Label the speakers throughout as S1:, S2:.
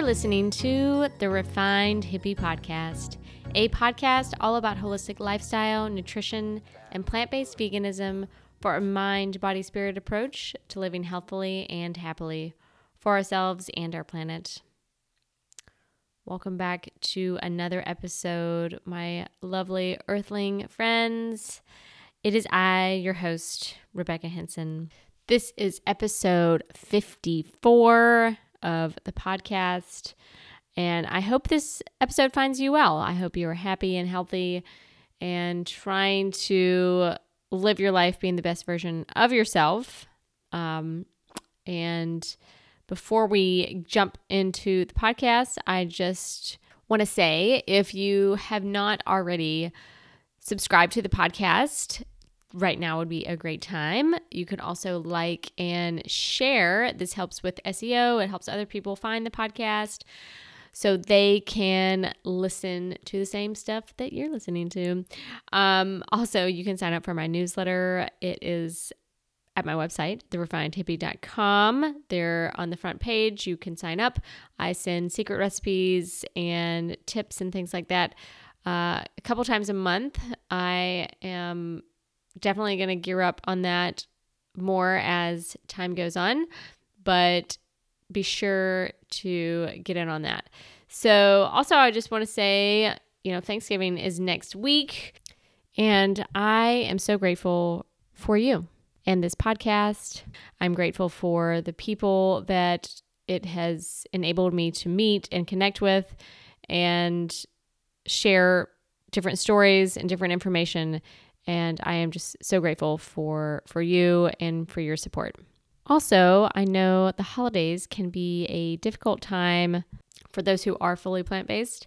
S1: are listening to the Refined Hippie Podcast, a podcast all about holistic lifestyle, nutrition, and plant based veganism for a mind, body, spirit approach to living healthily and happily for ourselves and our planet. Welcome back to another episode, my lovely earthling friends. It is I, your host, Rebecca Henson. This is episode 54 of the podcast. And I hope this episode finds you well. I hope you are happy and healthy and trying to live your life being the best version of yourself. Um, and before we jump into the podcast, I just want to say if you have not already subscribed to the podcast, right now would be a great time. You can also like and share. This helps with SEO, it helps other people find the podcast so they can listen to the same stuff that you're listening to. Um, also, you can sign up for my newsletter. It is at my website, therefinedhippie.com. There on the front page, you can sign up. I send secret recipes and tips and things like that. Uh, a couple times a month, I am definitely going to gear up on that more as time goes on, but be sure to get in on that. So, also, I just want to say, you know, Thanksgiving is next week, and I am so grateful for you and this podcast. I'm grateful for the people that it has enabled me to meet and connect with and share different stories and different information and I am just so grateful for for you and for your support. Also, I know the holidays can be a difficult time for those who are fully plant based.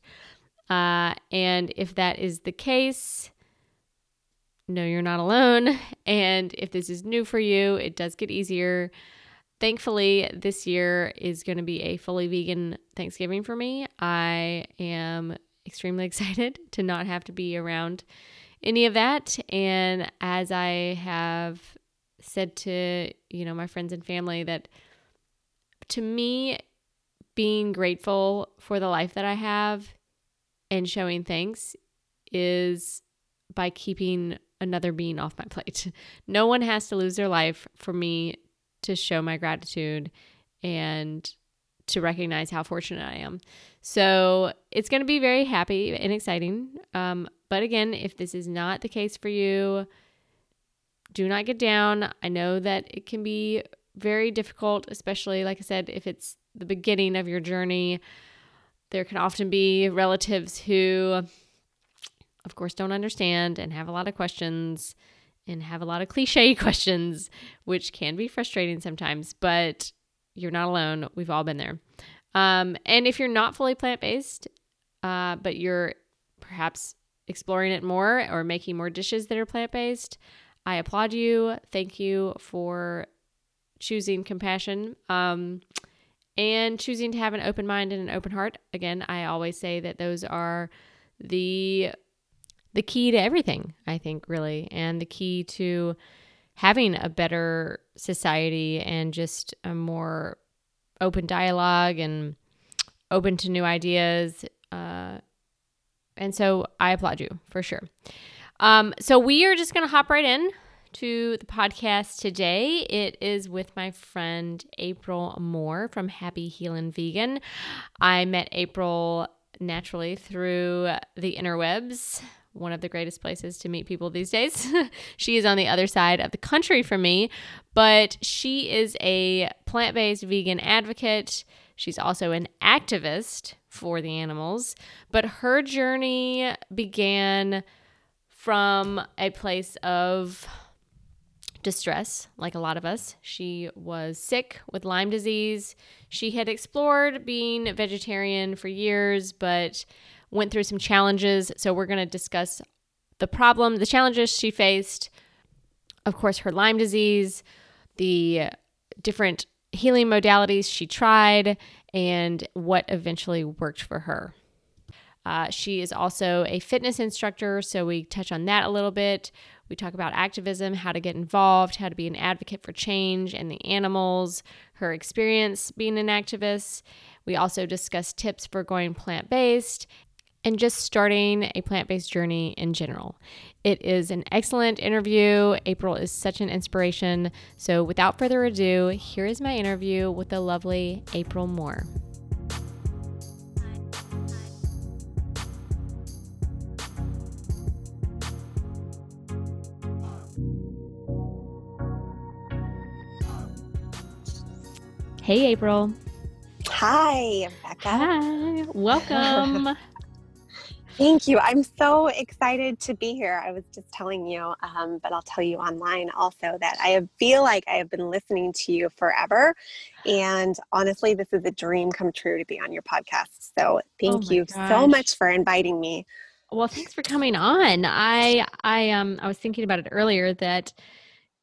S1: Uh, and if that is the case, no, you're not alone. And if this is new for you, it does get easier. Thankfully, this year is going to be a fully vegan Thanksgiving for me. I am extremely excited to not have to be around any of that. And as I have said to, you know, my friends and family that to me, being grateful for the life that I have and showing thanks is by keeping another being off my plate. No one has to lose their life for me to show my gratitude and to recognize how fortunate I am. So it's going to be very happy and exciting. Um, but again, if this is not the case for you, do not get down. I know that it can be very difficult, especially, like I said, if it's the beginning of your journey. There can often be relatives who, of course, don't understand and have a lot of questions and have a lot of cliche questions, which can be frustrating sometimes, but you're not alone. We've all been there. Um, and if you're not fully plant based, uh, but you're perhaps exploring it more or making more dishes that are plant based, I applaud you. Thank you for choosing compassion um, and choosing to have an open mind and an open heart. Again, I always say that those are the the key to everything, I think, really, and the key to having a better society and just a more open dialogue and open to new ideas. Uh, and so I applaud you for sure. Um, so we are just going to hop right in to the podcast today. It is with my friend April Moor from Happy Healing Vegan. I met April naturally through the interwebs, one of the greatest places to meet people these days. she is on the other side of the country from me, but she is a plant based vegan advocate. She's also an activist for the animals, but her journey began from a place of distress, like a lot of us. She was sick with Lyme disease. She had explored being vegetarian for years, but went through some challenges. So, we're going to discuss the problem, the challenges she faced, of course, her Lyme disease, the different healing modalities she tried, and what eventually worked for her. Uh, she is also a fitness instructor, so we touch on that a little bit. We talk about activism, how to get involved, how to be an advocate for change and the animals, her experience being an activist. We also discuss tips for going plant based and just starting a plant based journey in general. It is an excellent interview. April is such an inspiration. So, without further ado, here is my interview with the lovely April Moor. Hey, April.
S2: Hi, Rebecca.
S1: Hi. Welcome.
S2: Thank you. I'm so excited to be here. I was just telling you, um, but I'll tell you online also that I feel like I have been listening to you forever. And honestly, this is a dream come true to be on your podcast. So thank
S1: Oh
S2: you
S1: my
S2: so much for inviting me.
S1: Well, thanks for coming on. I I um I was thinking about it earlier that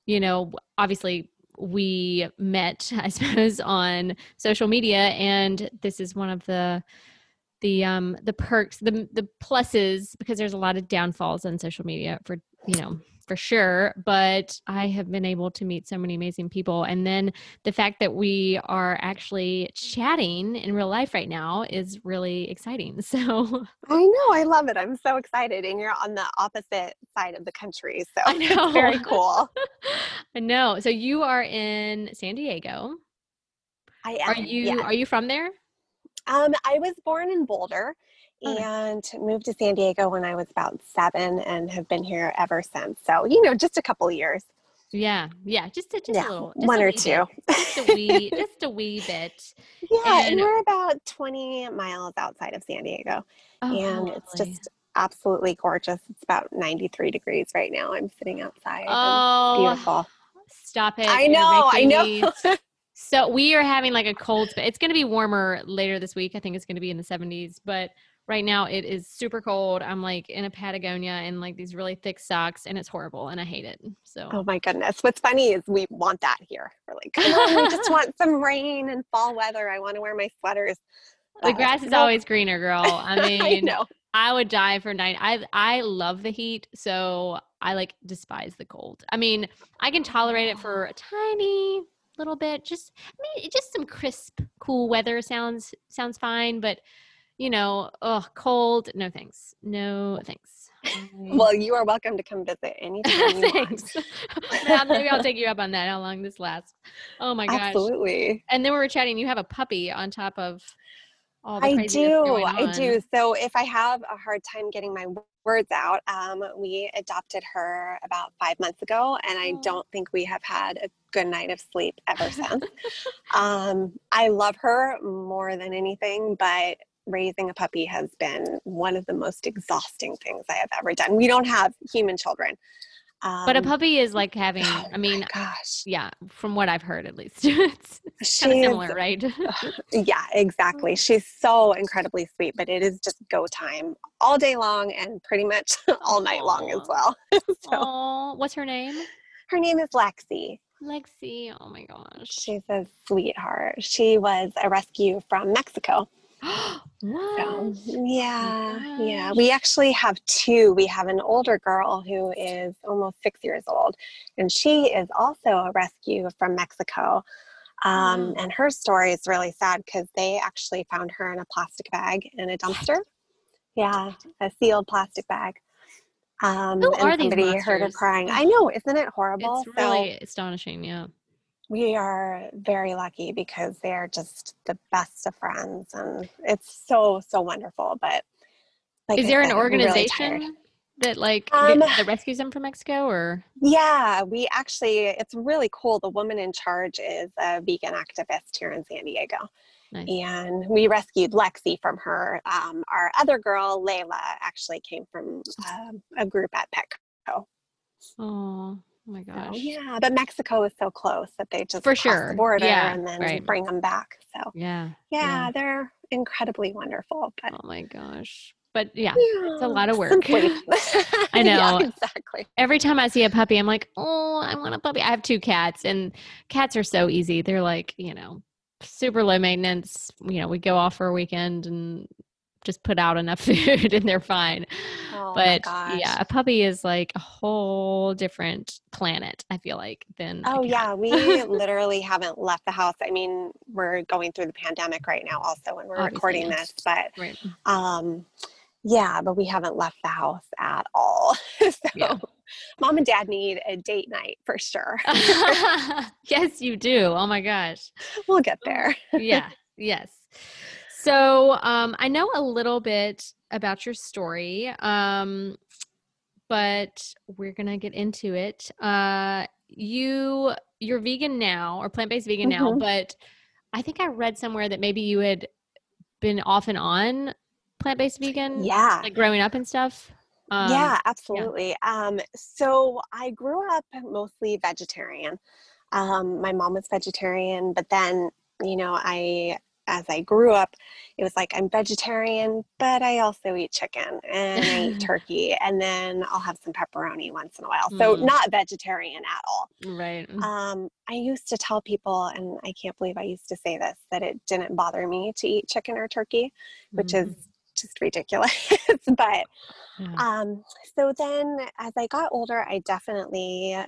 S1: you know, obviously we met I suppose on social media and this is one of the the um the perks the the pluses because there's a lot of downfalls on social media for you know for sure but i have been able to meet so many amazing people and then the fact that we are actually chatting in real life right now is really exciting so
S2: I know. I love it. I'm so excited. And you're on the opposite side of the country. So
S1: I know.
S2: it's very cool.
S1: I know. So you are in San Diego.
S2: I am.
S1: Are you
S2: yes.
S1: are you from there?
S2: Um, I was born in Boulder
S1: Oh, nice.
S2: and moved to San Diego when I was about seven and have been here ever since. So, you know, just a couple years.
S1: Yeah. Yeah. Just a, just
S2: Yeah,
S1: a little. Just
S2: one
S1: a
S2: or two.
S1: bit. Just a wee. just a wee bit.
S2: Yeah, and,
S1: And-
S2: we're about 20 miles outside of San Diego.
S1: Oh,
S2: and it's just absolutely gorgeous. It's about 93 degrees right now. I'm sitting outside.
S1: oh
S2: beautiful.
S1: Stop it!
S2: I know, I know.
S1: so we are having like a cold. sp- It's going to be warmer later this week. I think it's going to be in the 70s, but right now it is super cold. I'm like in a Patagonia and like these really thick socks, and it's horrible, and I hate it. So
S2: Oh my goodness. What's funny is we want that here. We're like, come on, we just want some rain and fall weather. I want to wear my sweaters.
S1: the grass is always greener, girl. I
S2: I
S1: mean,
S2: know.
S1: I would die for nine. I I love the heat, so I like despise the cold. I mean, I can tolerate it for a tiny little bit. Just I mean, just some crisp, cool weather sounds sounds fine. But you know, oh, cold. No thanks. No thanks.
S2: Well, you are welcome to come visit anytime
S1: thanks. Now, Maybe I'll take you up on that. How long this lasts? Oh my gosh!
S2: Absolutely.
S1: And then we were chatting. You have a puppy on top of
S2: I do. I do. So if I have a hard time getting my words out, um, we adopted her about five months ago, and I
S1: Aw.
S2: don't think we have had a good night of sleep ever since. um, I love her more than anything, but raising a puppy has been one of the most exhausting things I have ever done. We don't have human children. Um,
S1: But a puppy is like having.
S2: oh
S1: I mean,
S2: gosh,
S1: yeah, from what I've heard, at least, it's kind of
S2: she's
S1: similar, right?
S2: Yeah, exactly. She's so incredibly sweet, but it is just go time all day long and pretty much all night long as well. so
S1: Oh, what's her name?
S2: her name is Lexi.
S1: Lexi. Oh my gosh.
S2: She's a sweetheart. She was a rescue from Mexico. So, yeah, yeah. We actually have two. We have an older girl who is almost six years old, and she is also a rescue from Mexico. Um, and her story is really sad because they actually found her in a plastic bag in a dumpster. Yeah, a sealed plastic bag. Um,
S1: Who
S2: and
S1: are these
S2: somebody heard her crying. I know, isn't it horrible?
S1: It's really astonishing. Yeah.
S2: We are very lucky because they're just the best of friends, and it's so so wonderful. But like
S1: is there an
S2: I'm really
S1: organization that like
S2: Um,
S1: that rescues them from Mexico, or
S2: Yeah, we actually, it's really cool. The woman in charge is a vegan activist here in San Diego.
S1: Nice.
S2: And we rescued Lexi from her. Um, our other girl, Layla, actually came from um, a group at Petco.
S1: oh, oh my
S2: So,
S1: gosh.
S2: yeah, but Mexico is so close that they just
S1: For
S2: cross
S1: sure.
S2: the border
S1: Yeah,
S2: and then
S1: right.
S2: bring them back. So
S1: Yeah.
S2: yeah, they're incredibly wonderful. But
S1: Oh my gosh. But yeah, it's a lot of work. I
S2: Yeah,
S1: know.
S2: exactly.
S1: every time I see a puppy, I'm like, oh, I want a puppy. I have two cats, and cats are so easy. They're like, you know, super low maintenance. You know, we go off for a weekend and just put out enough food and they're fine.
S2: Oh
S1: but yeah, a puppy is like a whole different planet. I feel like than
S2: Oh, yeah. We literally haven't left the house. I mean, we're going through the pandemic right now, also, when we're
S1: Obviously,
S2: recording
S1: yeah.
S2: this. But
S1: right.
S2: um, yeah, but we haven't left the house at all. so,
S1: Yeah.
S2: mom and dad need a date night for sure.
S1: yes, you do. Oh my gosh.
S2: we'll get there.
S1: yeah yes so um i know a little bit about your story um but we're gonna get into it uh you you're vegan now or plant-based vegan now
S2: Mhm.
S1: but i think i read somewhere that maybe you had been off and on plant-based vegan
S2: Yeah.
S1: like growing up and stuff um,
S2: yeah, absolutely. Um, so I grew up mostly vegetarian. Um, my mom was vegetarian, but then, you know, I, as I grew up, it was like I'm vegetarian, but I also eat chicken and I eat turkey, and then I'll have some pepperoni once in a while. So
S1: Mm.
S2: not vegetarian at all.
S1: right
S2: Um, I used to tell people, and I can't believe I used to say this, that it didn't bother me to eat chicken or turkey, which
S1: Mhm.
S2: is just ridiculous. but um, so then as I got older, I definitely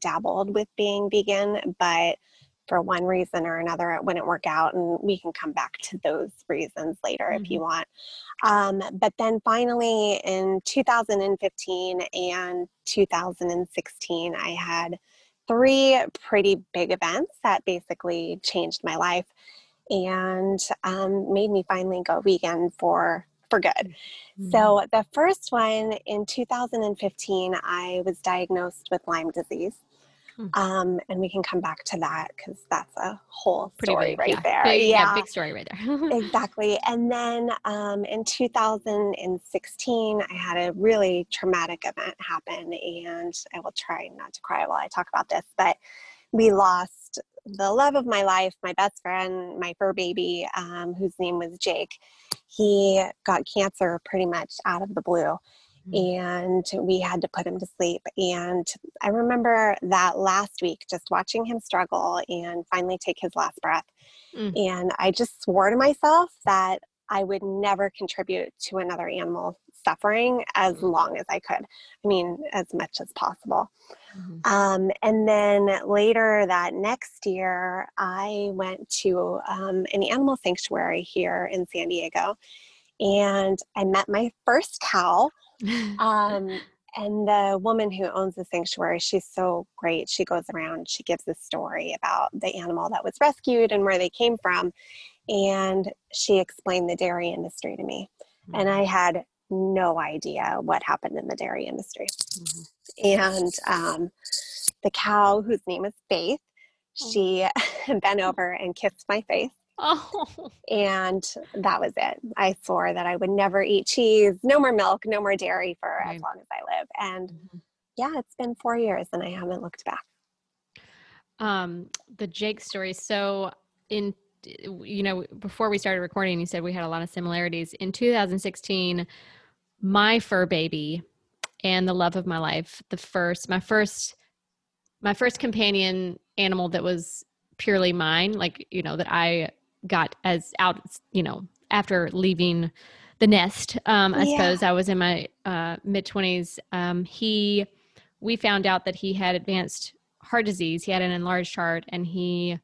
S2: dabbled with being vegan, but for one reason or another, it wouldn't work out. And we can come back to those reasons later if you want. Um, but then finally in 2015 and 2016, I had three pretty big events that basically changed my life and um, made me finally go vegan for for good.
S1: Mhm.
S2: So the first one in 2015, I was diagnosed with Lyme disease.
S1: Hmm.
S2: Um, and we can come back to that because that's a whole
S1: pretty
S2: story
S1: big
S2: right
S1: yeah.
S2: there.
S1: Big, yeah
S2: yeah,
S1: big story right there
S2: exactly. And then um, in 2016, I had a really traumatic event happen, and I will try not to cry while I talk about this, but we lost the love of my life, my best friend, my fur baby, um, whose name was Jake. He got cancer pretty much out of the blue. And we had to put him to sleep. And I remember that last week just watching him struggle and finally take his last breath.
S1: Mm.
S2: And I just swore to myself that I would never contribute to another animal suffering as
S1: Mm.
S2: long as I could. I mean, as much as possible.
S1: Mhm.
S2: Um, and then later that next year, I went to um, an animal sanctuary here in San Diego and I met my first cow. Um, and the woman who owns the sanctuary, she's so great. She goes around, she gives a story about the animal that was rescued and where they came from. And she explained the dairy industry to me. And I had no idea what happened in the dairy industry.
S1: Mhm.
S2: And um, the cow, whose name is Faith,
S1: Oh.
S2: she bent over and kissed my face.
S1: oh
S2: And that was it. I swore that I would never eat cheese, no more milk, no more dairy for
S1: Right.
S2: as long as I live. And
S1: Mhm.
S2: yeah, it's been four years and I haven't looked back.
S1: um the jake story so in you know before we started recording you said we had a lot of similarities in 2016 my fur baby and the love of my life the first my first my first companion animal that was purely mine like you know that i got as out you know after leaving the nest um i
S2: Yeah.
S1: suppose i was in my uh mid 20s um he we found out that he had advanced heart disease. He had an enlarged heart and he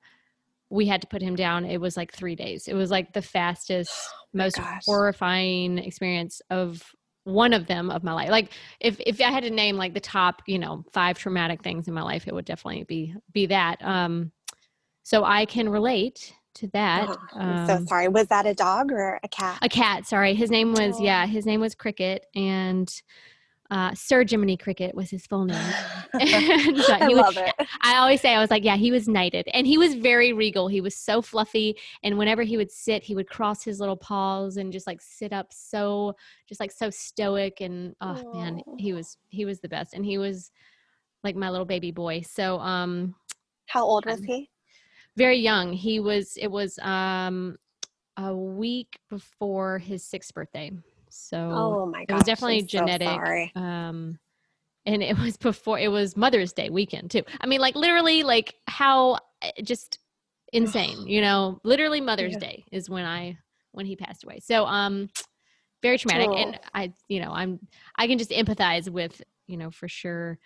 S1: we had to put him down. It was like three days. It was like the fastest
S2: my
S1: most
S2: gosh.
S1: horrifying experience of one of them of my life. Like if if i had to name like the top you know five traumatic things in my life it would definitely be be that. Um so i can relate to that
S2: Oh, I'm so
S1: Um,
S2: sorry. Was that a dog or a cat?
S1: a cat sorry his name was
S2: Oh.
S1: yeah his name was cricket and uh sir jiminy cricket was his full name
S2: I
S1: was-
S2: love it.
S1: I always say I was like, yeah, he was knighted, and he was very regal. He was so fluffy, and whenever he would sit, he would cross his little paws and just like sit up, so just like so stoic. And oh man, he was he was the best, and he was like my little baby boy. So um,
S2: How old was
S1: Um,
S2: he?
S1: Very young. He was. It was um a week before his sixth birthday. So
S2: Oh my gosh.
S1: it was definitely
S2: I'm so
S1: genetic.
S2: sorry.
S1: um and it was before it was mother's day weekend too i mean like literally like how uh, just insane you know literally mother's
S2: Yeah.
S1: day is when i when he passed away so um very traumatic.
S2: Oh.
S1: And I, you know, I'm I can just empathize with, you know, for sure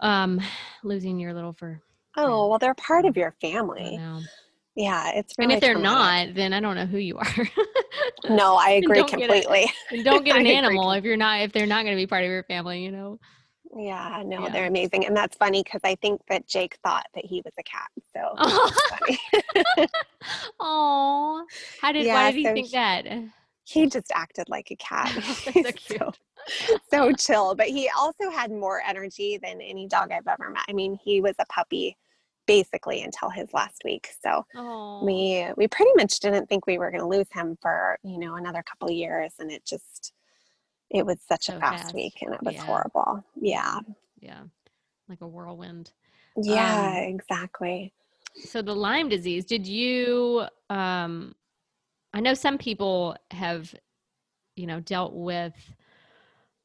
S1: um losing your little fur.
S2: Oh, well, they're part of your family. Yeah, it's
S1: And if they're
S2: traumatic.
S1: not, then I don't know who you are.
S2: No, I agree
S1: Don't get
S2: completely.
S1: Don't get an animal if you're not if they're not going to be part of your family, you know.
S2: Yeah, no,
S1: Yeah.
S2: they're amazing. And that's funny because I think that Jake thought that he was a cat. So
S1: Oh, how did
S2: Yeah,
S1: why did he
S2: so
S1: think that?
S2: he just acted like a cat.
S1: So cute.
S2: so, so chill. But he also had more energy than any dog I've ever met. I mean, he was a puppy basically until his last week. So
S1: Oh,
S2: we we pretty much didn't think we were going to lose him for you know another couple years, and it just it was such
S1: So
S2: a fast,
S1: fast.
S2: week, and it was
S1: Yeah.
S2: horrible. Yeah,
S1: yeah, like a whirlwind.
S2: yeah,
S1: Um,
S2: exactly.
S1: So the Lyme disease, did you um I know some people have you know dealt with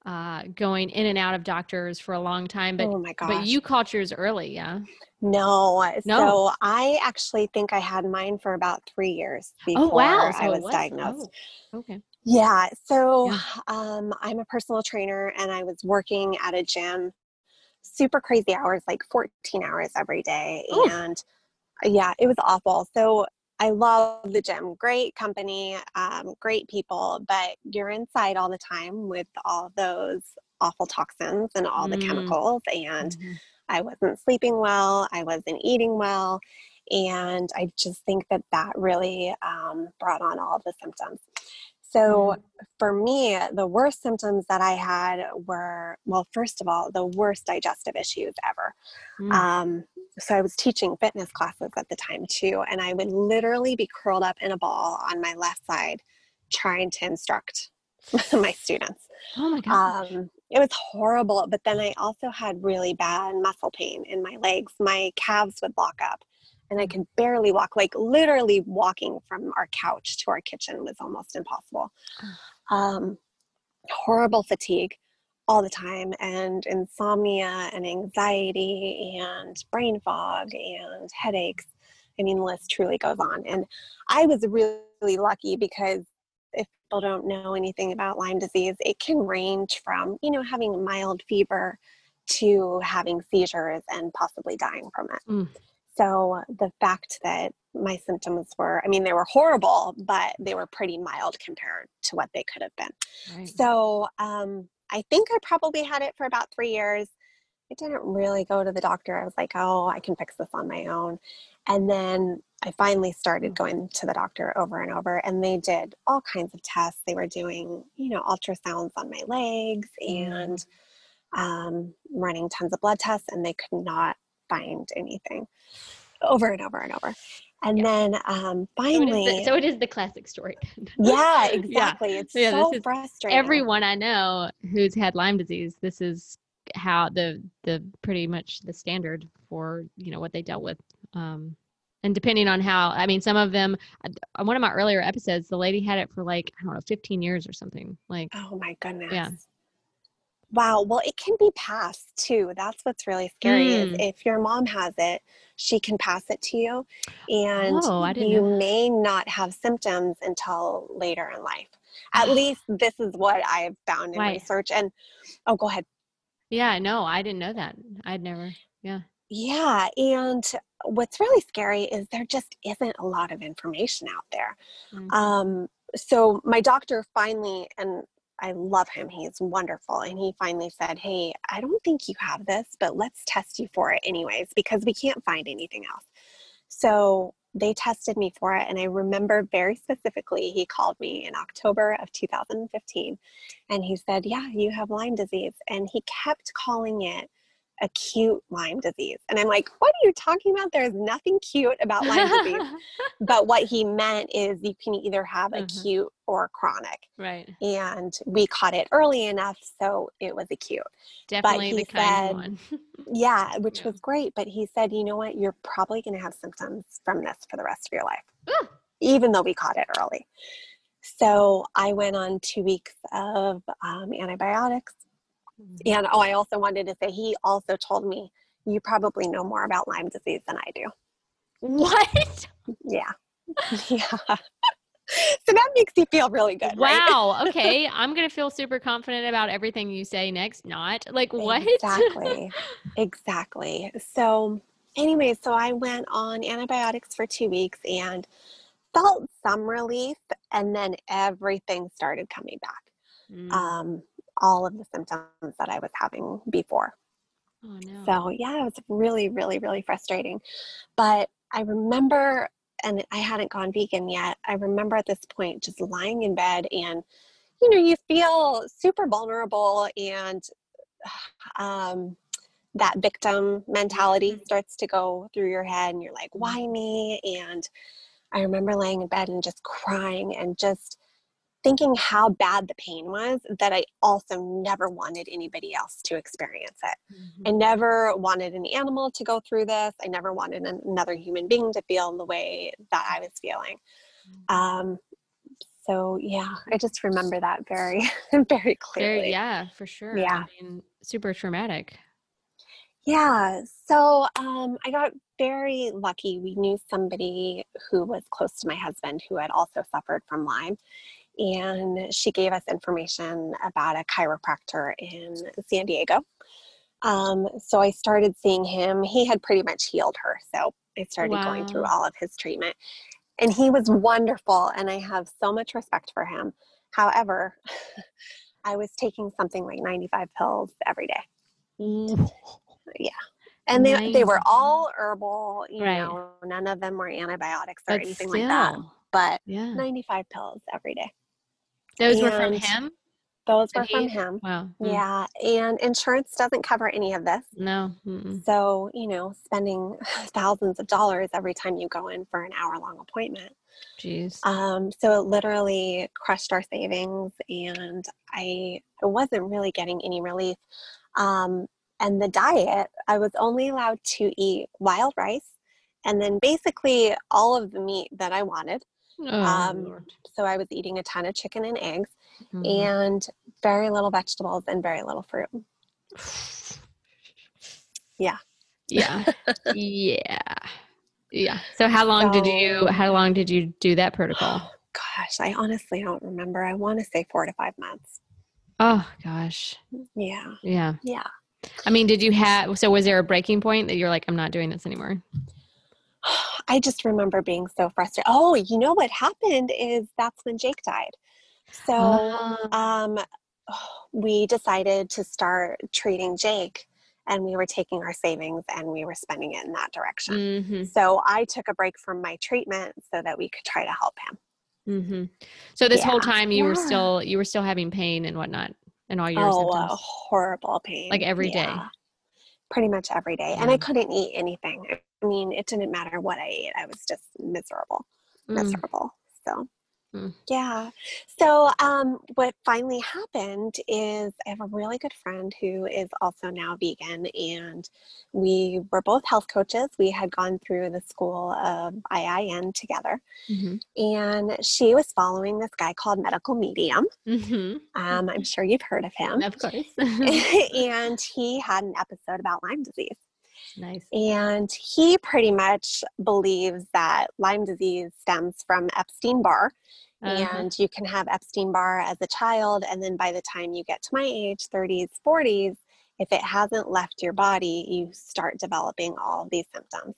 S1: uh going in and out of doctors for a long time but
S2: oh
S1: but you caught yours early, yeah.
S2: No,
S1: No.
S2: so I actually think I had mine for about three years before
S1: Oh wow,
S2: I was,
S1: was
S2: diagnosed.
S1: oh, okay.
S2: Yeah, so
S1: Yeah.
S2: um, I'm a personal trainer and I was working at a gym, super crazy hours, like 14 hours every day.
S1: Oof.
S2: And uh, yeah, it was awful. So I love the gym, great company, um, great people, but you're inside all the time with all those awful toxins and all the
S1: Mm.
S2: chemicals. And
S1: Mhm.
S2: I wasn't sleeping well, I wasn't eating well. And I just think that that really um, brought on all the symptoms. So, for me, the worst symptoms that I had were well, first of all, the worst digestive issues ever.
S1: Mm.
S2: Um, so, I was teaching fitness classes at the time too, and I would literally be curled up in a ball on my left side trying to instruct my students.
S1: Oh my god.
S2: Um, it was horrible, but then I also had really bad muscle pain in my legs. My calves would lock up and I could barely walk. Like literally walking from our couch to our kitchen was almost impossible. Um, horrible fatigue all the time and insomnia and anxiety and brain fog and headaches. I mean, the list truly goes on. And I was really lucky because if people don't know anything about Lyme disease, it can range from, you know, having mild fever to having seizures and possibly dying from it.
S1: Mm.
S2: So the fact that my symptoms were, I mean, they were horrible, but they were pretty mild compared to what they could have been.
S1: Right.
S2: So um, I think I probably had it for about three years. I didn't really go to the doctor. I was like, oh, I can fix this on my own. And then I finally started going to the doctor over and over, and they did all kinds of tests. They were doing, you know, ultrasounds on my legs and um, running tons of blood tests, and they could not find anything over and over and over. And
S1: Yeah.
S2: then um,
S1: So it,
S2: finally,
S1: the, so it is the classic story.
S2: yeah, exactly. It's
S1: Yeah,
S2: so frustrating.
S1: Everyone I know who's had Lyme disease, this is how the the pretty much the standard for you know what they dealt with. Um, and depending on how, I mean, some of them. one of my earlier episodes, the lady had it for like I don't know, 15 years or something. Like,
S2: Oh my goodness.
S1: Yeah.
S2: Wow. Well, it can be passed too. That's what's really scary is
S1: Mm.
S2: if your mom has it, she can pass it to you. And
S1: Oh,
S2: you
S1: know
S2: may not have symptoms until later in life. At least this is what I've found in
S1: Right.
S2: research. And oh, go ahead.
S1: yeah, no, I didn't know that. I'd never.
S2: Yeah. Yeah, and what's really scary is there just isn't a lot of information out there.
S1: Mhm.
S2: Um, so my doctor finally, and I love him, he's wonderful. And he finally said, Hey, I don't think you have this, but let's test you for it anyways, because we can't find anything else. So they tested me for it. And I remember very specifically, he called me in October of 2015 and he said, Yeah, you have Lyme disease. And he kept calling it acute Lyme disease. And I'm like, What are you talking about? There's nothing cute about Lyme disease but what he meant is you can either have
S1: Mhm.
S2: acute or chronic
S1: right.
S2: and we caught it early enough so it was acute
S1: Definitely
S2: he
S1: the kind
S2: said-
S1: one.
S2: yeah which
S1: Yeah.
S2: was great but he said you know what you're probably going to have symptoms from this for the rest of your life
S1: Ah.
S2: even though we caught it early so i went on two weeks of um, antibiotics and oh i also wanted to say he also told me you probably know more about lyme disease than i do
S1: What?
S2: yeah yeah so that makes you feel really good.
S1: Wow. Right? okay. I'm going to feel super confident about everything you say next. Not like what?
S2: Exactly. exactly. So, anyway, so I went on antibiotics for two weeks and felt some relief. And then everything started coming back. Mm. Um, all of the symptoms that I was having before. Oh, no. So, yeah, it was really, really, really frustrating. But I remember and I hadn't gone vegan yet, I remember at this point just lying in bed and, you know, you feel super vulnerable and um, that victim mentality mm-hmm. starts to go through your head and you're like, why mm-hmm. me? And I remember laying in bed and just crying and just thinking how bad the pain was that I also never wanted anybody else to experience it. Mm-hmm. I never wanted an animal to go through this. I never wanted another human being to feel the way that I was feeling. Mm-hmm. Um, so yeah, I just remember that very, very clearly. Very,
S1: yeah, for sure. Yeah. I mean, super traumatic.
S2: Yeah. So um, I got very lucky. We knew somebody who was close to my husband who had also suffered from Lyme and she gave us information about a chiropractor in San Diego. Um, so I started seeing him. He had pretty much healed her. So I started wow. going through all of his treatment. And he was wonderful, and I have so much respect for him. However, I was taking something like 95 pills every day. Mm. Yeah. And they, they were all herbal, you right. know, none of them were antibiotics or but anything still, like that. But yeah. 95 pills every day.
S1: Those and were from him?
S2: Those Did were he? from him. Wow. Mm. Yeah. And insurance doesn't cover any of this.
S1: No.
S2: Mm-mm. So, you know, spending thousands of dollars every time you go in for an hour long appointment.
S1: Jeez.
S2: Um, so it literally crushed our savings and I, I wasn't really getting any relief. Um, and the diet, I was only allowed to eat wild rice and then basically all of the meat that I wanted. Oh, um, so I was eating a ton of chicken and eggs mm-hmm. and very little vegetables and very little fruit. Yeah.
S1: Yeah. yeah. Yeah. So how long so, did you how long did you do that protocol?
S2: Gosh, I honestly don't remember. I want to say 4 to 5 months.
S1: Oh gosh.
S2: Yeah.
S1: Yeah.
S2: Yeah.
S1: I mean, did you have so was there a breaking point that you're like I'm not doing this anymore?
S2: I just remember being so frustrated. Oh, you know what happened is that's when Jake died. So oh. um, we decided to start treating Jake and we were taking our savings and we were spending it in that direction. Mm-hmm. So I took a break from my treatment so that we could try to help him.
S1: Mm-hmm. So this yeah. whole time you yeah. were still you were still having pain and whatnot and all your oh, symptoms.
S2: horrible pain.
S1: Like every yeah. day.
S2: Pretty much every day. And I couldn't eat anything. I mean, it didn't matter what I ate. I was just miserable, mm. miserable. So, mm. yeah. So, um, what finally happened is I have a really good friend who is also now vegan, and we were both health coaches. We had gone through the school of IIN together, mm-hmm. and she was following this guy called Medical Medium. Mm-hmm. Um, I'm sure you've heard of him.
S1: Of course.
S2: and he had an episode about Lyme disease.
S1: Nice.
S2: And he pretty much believes that Lyme disease stems from Epstein Barr. Uh-huh. And you can have Epstein Barr as a child, and then by the time you get to my age, 30s, 40s, if it hasn't left your body, you start developing all of these symptoms,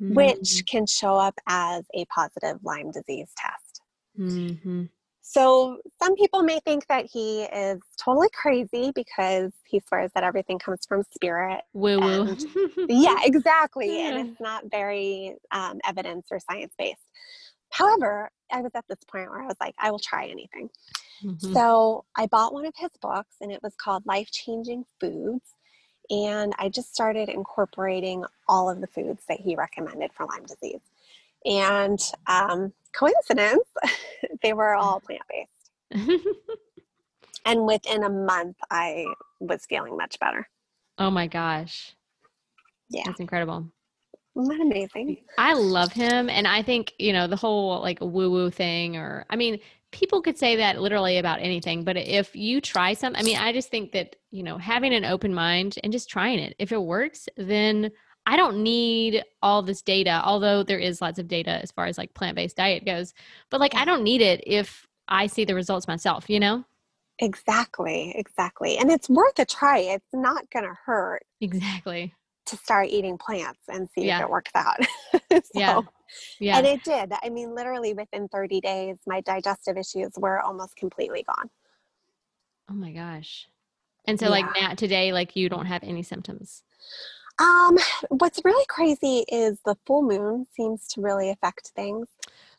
S2: mm-hmm. which can show up as a positive Lyme disease test. Mm-hmm. So some people may think that he is totally crazy because he swears that everything comes from spirit.
S1: Woo woo.
S2: yeah, exactly. Yeah. And it's not very um, evidence or science based. However, I was at this point where I was like, I will try anything. Mm-hmm. So I bought one of his books and it was called Life Changing Foods. And I just started incorporating all of the foods that he recommended for Lyme disease. And um, coincidence, they were all plant based. and within a month, I was feeling much better.
S1: Oh my gosh.
S2: Yeah.
S1: That's incredible.
S2: Isn't that amazing?
S1: I love him. And I think, you know, the whole like woo woo thing, or I mean, people could say that literally about anything, but if you try something, I mean, I just think that, you know, having an open mind and just trying it, if it works, then I don't need all this data, although there is lots of data as far as like plant based diet goes. But like, I don't need it if I see the results myself, you know?
S2: Exactly, exactly. And it's worth a try. It's not going to hurt.
S1: Exactly.
S2: To start eating plants and see
S1: Yeah.
S2: if it works out. so,
S1: Yeah. Yeah.
S2: And it did. I mean, literally within 30 days, my digestive issues were almost completely gone.
S1: oh my gosh. And so, like,
S2: Yeah.
S1: now today, like, you don't have any symptoms.
S2: Um, what's really crazy is the full moon seems to really affect things.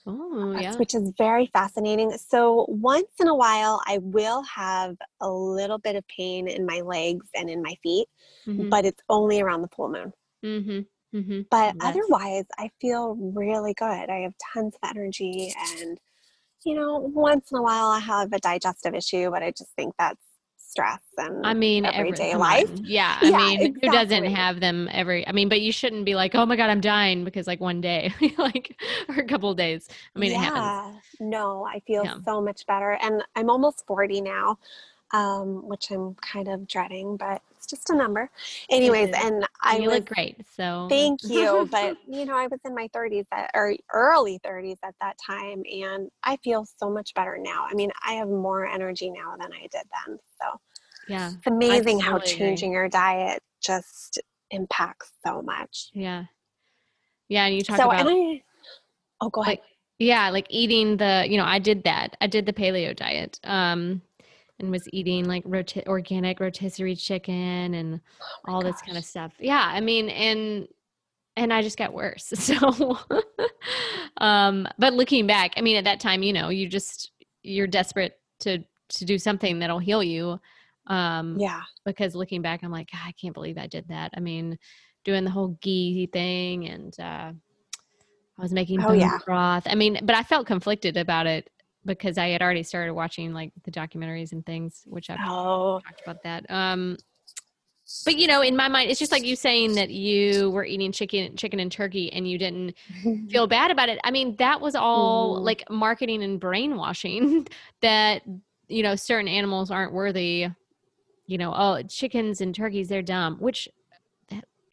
S1: Oh,
S2: Yes,
S1: yeah.
S2: which is very fascinating. So once in a while, I will have a little bit of pain in my legs and in my feet,
S1: Mm-hmm.
S2: but it's only around the full moon.
S1: Mm-hmm. Mm-hmm.
S2: But
S1: That's-
S2: otherwise, I feel really good. I have tons of energy, and you know, once in a while, I have a digestive issue, but I just think that's stress and
S1: I mean,
S2: everyday
S1: come
S2: life.
S1: Yeah. I
S2: Yeah,
S1: mean, who doesn't have them every, I mean, but you shouldn't be like, oh my God, I'm dying because like one day, like, or a couple of days. I mean, it happens.
S2: yeah, no, I feel
S1: Yeah.
S2: so much better, and I'm almost 40 now, um, which I'm kind of dreading, but it's just a number. Anyways, and I
S1: you
S2: was
S1: look great. So
S2: Thank you. But you know, I was in my 30s at, or early 30s at that time, and I feel so much better now. I mean, I have more energy now than I did then. So
S1: yeah.
S2: it's amazing how changing your diet just impacts so much.
S1: Yeah. Yeah. And you talk
S2: So,
S1: about,
S2: I, oh, go ahead.
S1: like yeah like eating the you know i did that i did the paleo diet um and was eating like roti- organic rotisserie chicken and
S2: Oh
S1: all this kind of stuff yeah i mean and and i just got worse so um but looking back i mean at that time you know you just you're desperate to to do something that'll heal you um
S2: Yeah.
S1: because looking back i'm like i can't believe i did that i mean doing the whole ghee thing and uh i was making
S2: Oh,
S1: bone
S2: yeah.
S1: broth i mean but i felt conflicted about it because i had already started watching like the documentaries and things which i've
S2: Oh,
S1: talked about that um but you know in my mind it's just like you saying that you were eating chicken chicken and turkey and you didn't feel bad about it i mean that was all
S2: Mhm.
S1: like marketing and brainwashing that you know certain animals aren't worthy you know oh chickens and turkeys they're dumb which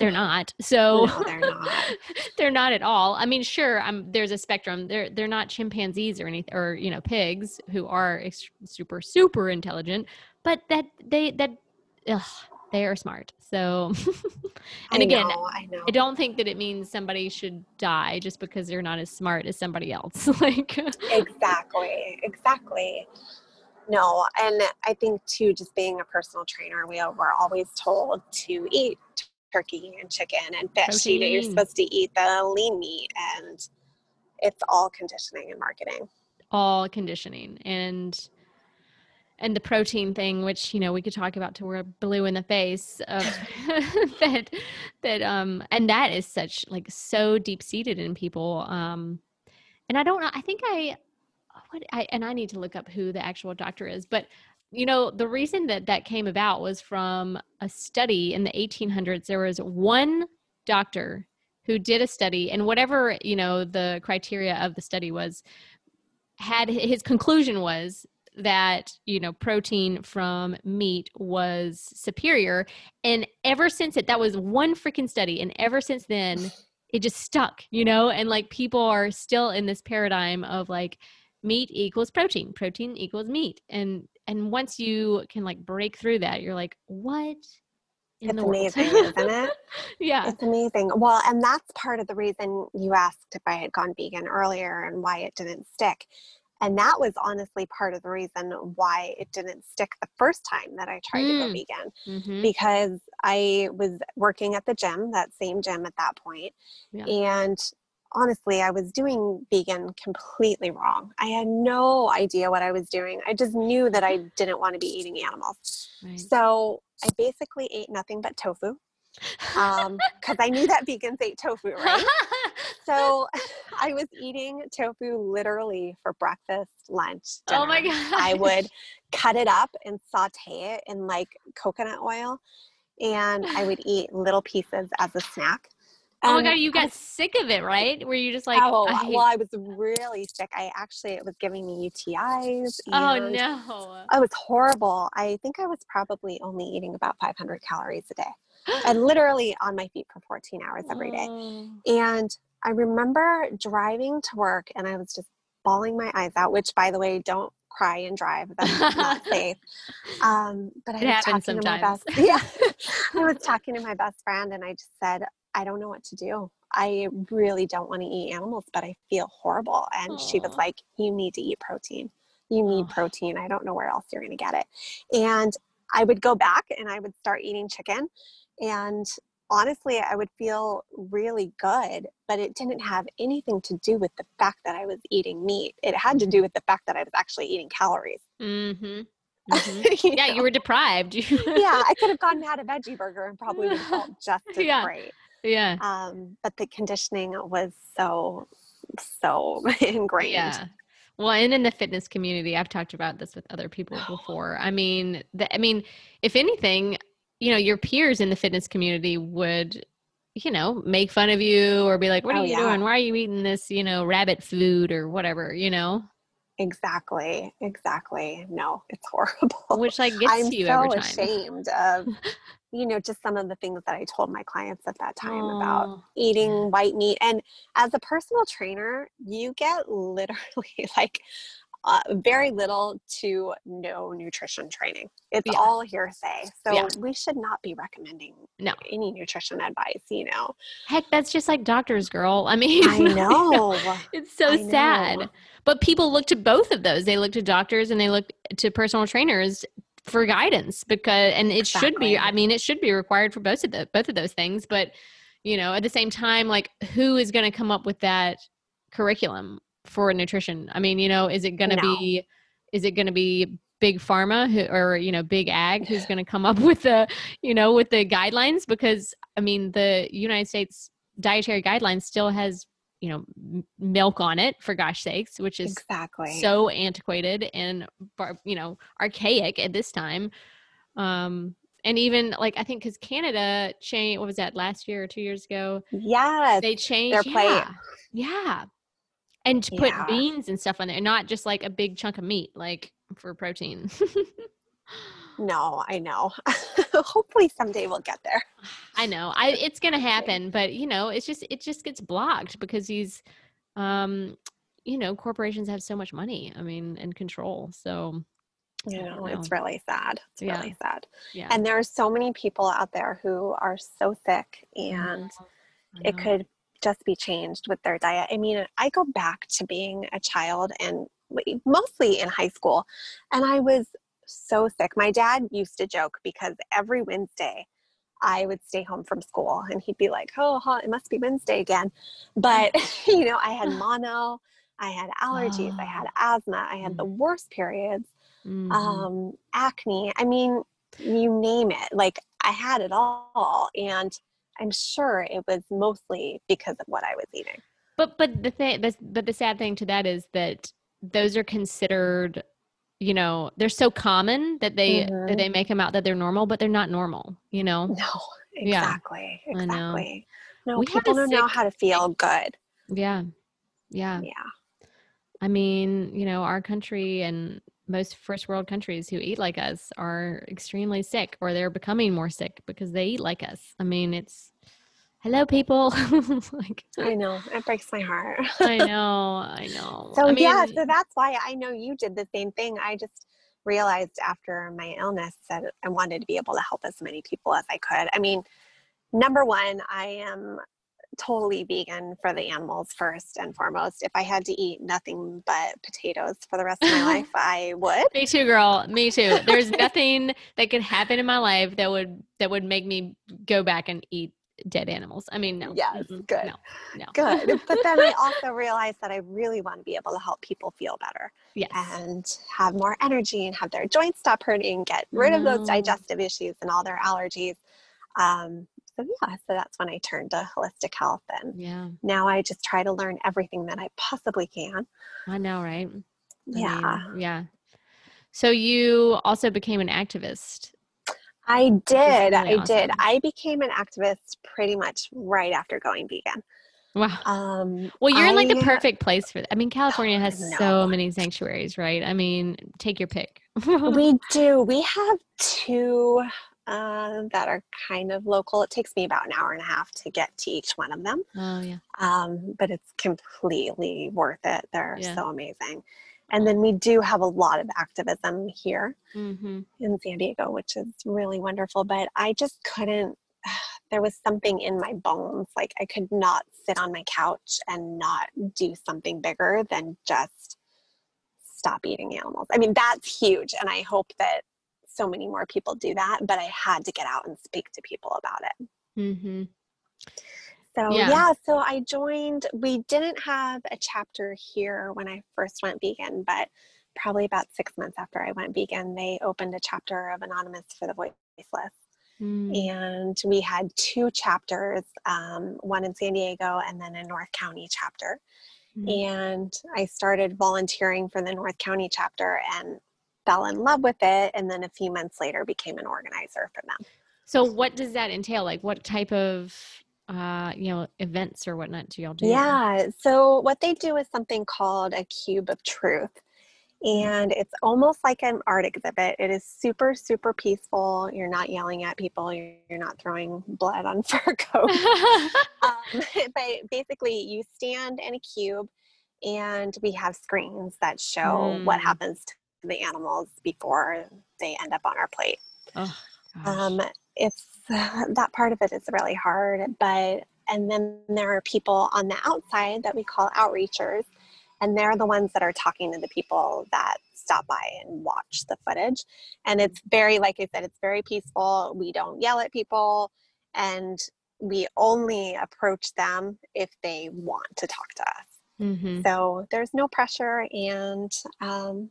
S1: they're not so
S2: No, they're not.
S1: they're not at all i mean sure um, there's a spectrum they're they're not chimpanzees or anything or you know pigs who are ex- super super intelligent but that they that ugh, they are smart so and
S2: I
S1: again
S2: know, I know.
S1: I don't think that it means somebody should die just because they're not as smart as somebody else. like,
S2: exactly exactly no and i think too just being a personal trainer we are, we're always told to eat turkey and chicken and fish you know you're supposed to eat the lean meat and it's all conditioning and marketing.
S1: All conditioning and and the protein thing, which you know we could talk about till we're blue in the face of that that um and that is such like so deep seated in people um and I don't know I think I what I and I need to look up who the actual doctor is but you know the reason that that came about was from a study in the 1800s there was one doctor who did a study and whatever you know the criteria of the study was had his conclusion was that you know protein from meat was superior and ever since it that was one freaking study and ever since then it just stuck you know and like people are still in this paradigm of like meat equals protein protein equals meat and and once you can like break through that you're like what
S2: it's amazing isn't it
S1: yeah
S2: It's amazing. Well, and that's part of the reason you asked if I had gone vegan earlier and why it didn't stick. And that was honestly part of the reason why it didn't stick the first time that I tried to go
S1: Mm.
S2: vegan
S1: hmm
S2: because I was working at the gym, that same gym at that point,
S1: Yeah.
S2: And honestly, I was doing vegan completely wrong. I had no idea what I was doing. I just knew that I didn't want to be eating animals.
S1: right
S2: So I basically ate nothing but tofu um, because I knew that vegans ate tofu, right? so I was eating tofu literally for breakfast, lunch, dinner.
S1: oh my god
S2: I would cut it up and saute it in like coconut oil, and I would eat little pieces as a snack.
S1: Oh my god, you got sick of it, right? Were you just like,
S2: oh, I well, I was really sick. I actually it was giving me UTIs.
S1: oh no,
S2: it was horrible. I think I was probably only eating about 500 calories a day, and literally on my feet for 14 hours every day.
S1: Oh.
S2: And I remember driving to work, and I was just bawling my eyes out. Which, by the way, don't cry and drive. That's not safe. Um, but I
S1: It
S2: was talking to my best. Yeah, I was talking to my best friend, and I just said, I don't know what to do. I really don't want to eat animals, but I feel horrible. And she was like, You need to eat protein. You need
S1: Aw.
S2: protein. I don't know where else you're going to get it. And I would go back and I would start eating chicken. And honestly, I would feel really good, but it didn't have anything to do with the fact that I was eating meat. It had to do with the fact that I was actually eating calories.
S1: Mm-hmm. Mhm.
S2: You
S1: Yeah,
S2: know?
S1: you were deprived.
S2: yeah, I could have and had a veggie burger and probably would have felt just as
S1: Yeah.
S2: great.
S1: Yeah.
S2: Um, but the conditioning was so, so ingrained.
S1: Yeah. Well, and in the fitness community, I've talked about this with other people before. I mean, the, I mean, if anything, you know, your peers in the fitness community would, you know, make fun of you or be like, "What are
S2: Oh,
S1: you
S2: yeah.
S1: doing? Why are you eating this, you know, rabbit food or whatever?" You know,
S2: Exactly. Exactly. No, it's horrible.
S1: which like gets
S2: I'm
S1: to you
S2: so
S1: every time.
S2: ashamed of, you know, just some of the things that I told my clients at that time about
S1: Oh,
S2: eating white meat. And as a personal trainer, you get literally like uh, very little to no nutrition training. It's
S1: Yeah.
S2: all hearsay. So
S1: Yeah.
S2: we should not be recommending
S1: No.
S2: any nutrition advice, you know.
S1: Heck, that's just like doctors, girl. I mean,
S2: I know.
S1: It's so
S2: I know.
S1: sad. But people look to both of those. They look to doctors and they look to personal trainers for guidance because and it should be I mean it should be required for both of the both of those things, but you know, at the same time like who is going to come up with that curriculum for nutrition? I mean, you know, is it going to
S2: No.
S1: be is it going to be big pharma who, or you know big ag who's going to come up with the you know with the guidelines because i mean the united states dietary guidelines still has you know milk on it for gosh sakes which is
S2: Exactly.
S1: so antiquated and you know archaic at this time um and even like i think because canada changed what was that last year or two years ago
S2: yeah
S1: they changed their
S2: plate.
S1: yeah, yeah and to put
S2: Yeah.
S1: beans and stuff on there not just like a big chunk of meat like for protein
S2: No, I know. Hopefully someday we'll get there.
S1: I know. I it's gonna happen, but you know, it's just it just gets blocked because these um you know, corporations have so much money, I mean, and control. So
S2: You
S1: don't
S2: know, it's really sad. It's
S1: Yeah.
S2: really sad.
S1: yeah.
S2: And there are so many people out there who are so sick and it could just be changed with their diet. I mean, I go back to being a child and mostly in high school, and I was so sick. My dad used to joke because every Wednesday I would stay home from school and he'd be like, Oh, huh, it must be Wednesday again. But, you know, I had mono, I had allergies, I had asthma, I had the worst periods
S1: Mhm.
S2: um, acne. I mean, you name it. Like I had it all, and I'm sure it was mostly because of what I was eating.
S1: But but the thing the, but the sad thing to that is that those are considered you know, they're so common that they that
S2: Mhm.
S1: they make them out that they're normal, but they're not normal, you know.
S2: No,
S1: Yeah,
S2: exactly,
S1: I know.
S2: exactly. No,
S1: We
S2: people don't know how to feel good.
S1: Yeah. Yeah.
S2: Yeah,
S1: I mean, you know, our country and most first world countries who eat like us are extremely sick or they're becoming more sick because they eat like us. I mean, it's hello people. like
S2: I know. It breaks my heart.
S1: I know, I know.
S2: So
S1: I mean,
S2: yeah, so that's why I know you did the same thing. I just realized after my illness that I wanted to be able to help as many people as I could. I mean, number one, I am totally vegan for the animals first and foremost. If I had to eat nothing but potatoes for the rest of my life, I would.
S1: me too, girl. Me too. There's nothing that could happen in my life that would that would make me go back and eat dead animals. I mean, no.
S2: Yes,
S1: Mm-mm,
S2: good.
S1: No. No.
S2: Good. But then I also realized that I really want to be able to help people feel better.
S1: Yes.
S2: and have more energy and have their joints stop hurting, get rid of those digestive issues and all their allergies. Um, so yeah, so that's when I turned to holistic health, and
S1: Yeah.
S2: now I just try to learn everything that I possibly can.
S1: I know, right? I
S2: Yeah,
S1: mean, yeah. So you also became an activist.
S2: I did.
S1: really
S2: I did. I became an activist pretty much right after going vegan.
S1: Wow.
S2: Um,
S1: Well, you're in like the perfect place for. that. I mean, California has
S2: no.
S1: so many sanctuaries, right? I mean, take your pick.
S2: we do. We have two uh, that are kind of local. It takes me about an hour and a half to get to each one of them,
S1: oh yeah.
S2: um, but it's completely worth it. They're
S1: Yeah.
S2: so amazing. And then we do have a lot of activism here
S1: Mm-hmm.
S2: in San Diego, which is really wonderful. But I just couldn't. There was something in my bones. Like I could not sit on my couch and not do something bigger than just stop eating animals. I mean, that's huge. And I hope that so many more people do that. But I had to get out and speak to people about it.
S1: Mm-hmm.
S2: So
S1: Yeah.
S2: yeah. so I joined. We didn't have a chapter here when I first went vegan, but probably about six months after I went vegan, they opened a chapter of Anonymous for the Voiceless,
S1: Mm.
S2: and we had two chapters, um, one in San Diego and then a North County chapter.
S1: Mhm.
S2: And I started volunteering for the North County chapter and fell in love with it, and then a few months later became an organizer for them.
S1: So, what does that entail? Like, what type of, uh, you know, events or whatnot do y'all do?
S2: Yeah. So what they do is something called a cube of truth. And it's almost like an art exhibit. It is super, super peaceful. You're not yelling at people. You're, not throwing blood on fur coats. um, but basically, you stand in a cube, and we have screens that show what
S1: Mm.
S2: happens to the animals before they end up on our plate.
S1: oh.
S2: Um, it's that part of it is really hard, but and then there are people on the outside that we call outreachers, and they're the ones that are talking to the people that stop by and watch the footage. And it's very, like I said, it's very peaceful. We don't yell at people, and we only approach them if they want to talk to us.
S1: Mhm.
S2: So there's no pressure, and um,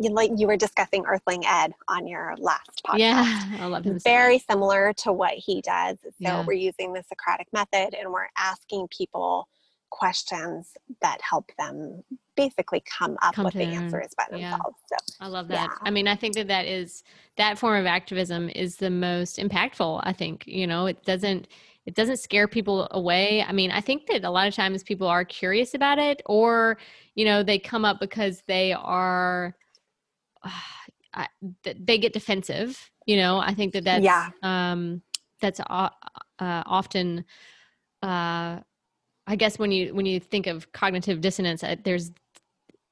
S2: you like you were discussing Earthling Ed on your last podcast
S1: yeah, I love him.
S2: very
S1: much.
S2: similar to what he does. So
S1: Yeah.
S2: we're using the Socratic method and we're asking people questions that help them basically come up
S1: Come
S2: with the answers by
S1: yeah.
S2: themselves. So
S1: I love that.
S2: Yeah.
S1: I mean, I think that that is that form of activism is the most impactful. I think you know it doesn't it doesn't scare people away. I mean, I think that a lot of times people are curious about it, or you know, they come up because they are I, th- they get defensive. You know, I think that that's
S2: Yeah.
S1: um, that's uh, often. Uh, I guess when you when you think of cognitive dissonance, uh, there's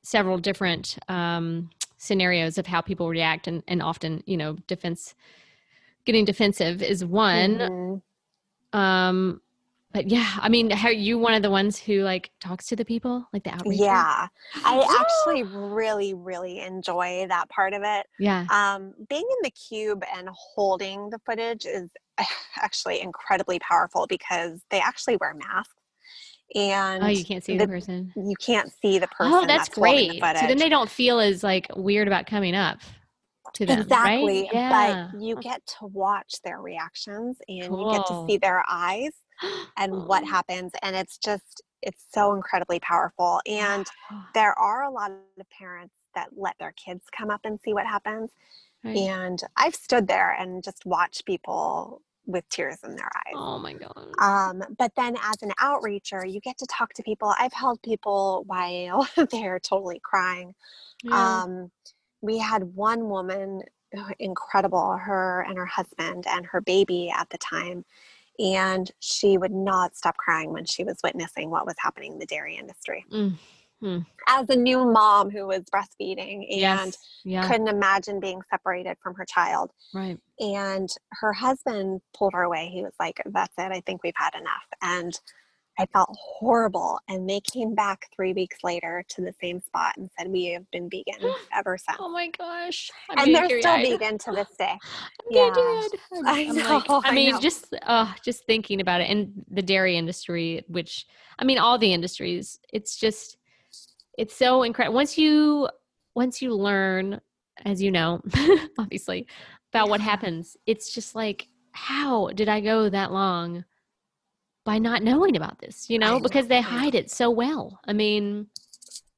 S1: several different um, scenarios of how people react, and and often you know defense getting defensive is one.
S2: mhm.
S1: Um, but yeah, I mean, are you one of the ones who like talks to the people, like the outreach?
S2: yeah, I actually really, really enjoy that part of it.
S1: yeah,
S2: Um, being in the cube and holding the footage is actually incredibly powerful because they actually wear masks and
S1: oh, you can't see the,
S2: the-
S1: person.
S2: you can't see the person.
S1: Oh, that's,
S2: holding
S1: great.
S2: The
S1: So then they don't feel as like weird about coming up to them,
S2: exactly
S1: right? Yeah.
S2: but you get to watch their reactions and you get to see their eyes and what happens and it's just it's so incredibly powerful and there are a lot of parents that let their kids come up and see what happens
S1: Right.
S2: and i've stood there and just watched people with tears in their eyes
S1: Oh my god.
S2: um, but then as an outreacher you get to talk to people i've held people while they're totally crying
S1: Yeah.
S2: um, we had one woman, incredible, her and her husband and her baby at the time. And she would not stop crying when she was witnessing what was happening in the dairy industry.
S1: Mm,
S2: As a new mom who was breastfeeding and
S1: yes. Yeah.
S2: couldn't imagine being separated from her child.
S1: right.
S2: And her husband pulled her away. He was like, That's it. I think we've had enough. And I felt horrible. And they came back three weeks later to the same spot and said, We have been vegan ever since.
S1: Oh my gosh. I'm
S2: and they're still vegan to this day.
S1: I'm
S2: Yeah. I
S1: like-
S2: know,
S1: I
S2: I
S1: mean,
S2: know.
S1: just uh, just thinking about it, and the dairy industry, which I mean, all the industries. It's just, it's so incredible. Once you once you learn, as you know, obviously, about what happens, it's just like, how did I go that long by not knowing about this? You know, because they hide it so well. I mean,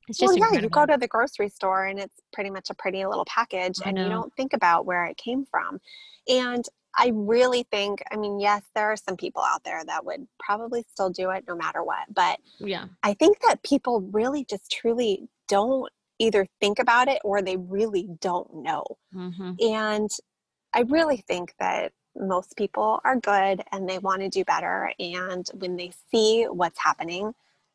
S1: it's
S2: Well,
S1: just
S2: yeah,
S1: incredible.
S2: you go to the grocery store and it's pretty much a pretty little package, and you don't think about where it came from. And I really think, I mean, yes, there are some people out there that would probably still do it no matter what. But
S1: yeah,
S2: I think that people really just truly don't either think about it or they really don't know.
S1: hmm
S2: And I really think that most people are good and they want to do better. And when they see what's happening,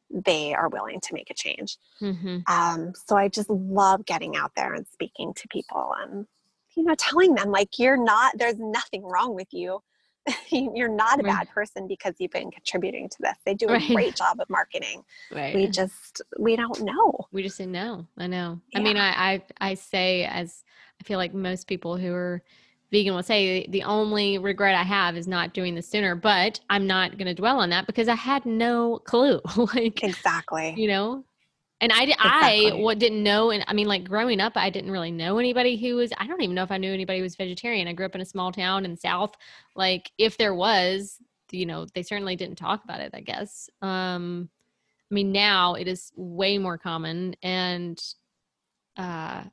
S2: they are willing to make a change.
S1: hmm
S2: Um, so I just love getting out there and speaking to people and, you know, telling them like, you're not, there's nothing wrong with you. you're not a bad person because you've been contributing to this. They do a
S1: Right.
S2: great job of marketing.
S1: right.
S2: We just, we don't know.
S1: we just didn't know. I know. I mean, I, I I say as I feel like most people who are vegan will say the only regret I have is not doing this sooner. But I'm not going to dwell on that because I had no clue. like
S2: Exactly.
S1: you know and i di- i what didn't know and i mean like growing up i didn't really know anybody who was i don't even know if i knew anybody who was vegetarian i grew up in a small town in the south like if there was you know they certainly didn't talk about it i guess um i mean now it is way more common and uh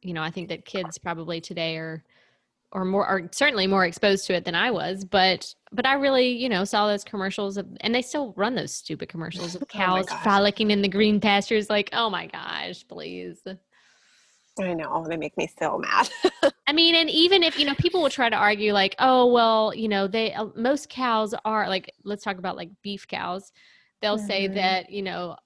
S1: you know i think that kids probably today are or more are certainly more exposed to it than I was, but but I really, you know, saw those commercials of, and they still run those stupid commercials of
S2: Oh
S1: cows
S2: gosh.
S1: frolicking in the green pastures. Like, oh my gosh, please.
S2: I know. They make me so mad.
S1: I mean, and even if you know, people will try to argue like, oh well, you know, they uh, most cows are like, let's talk about like beef cows. They'll say
S2: Mhm.
S1: that you know,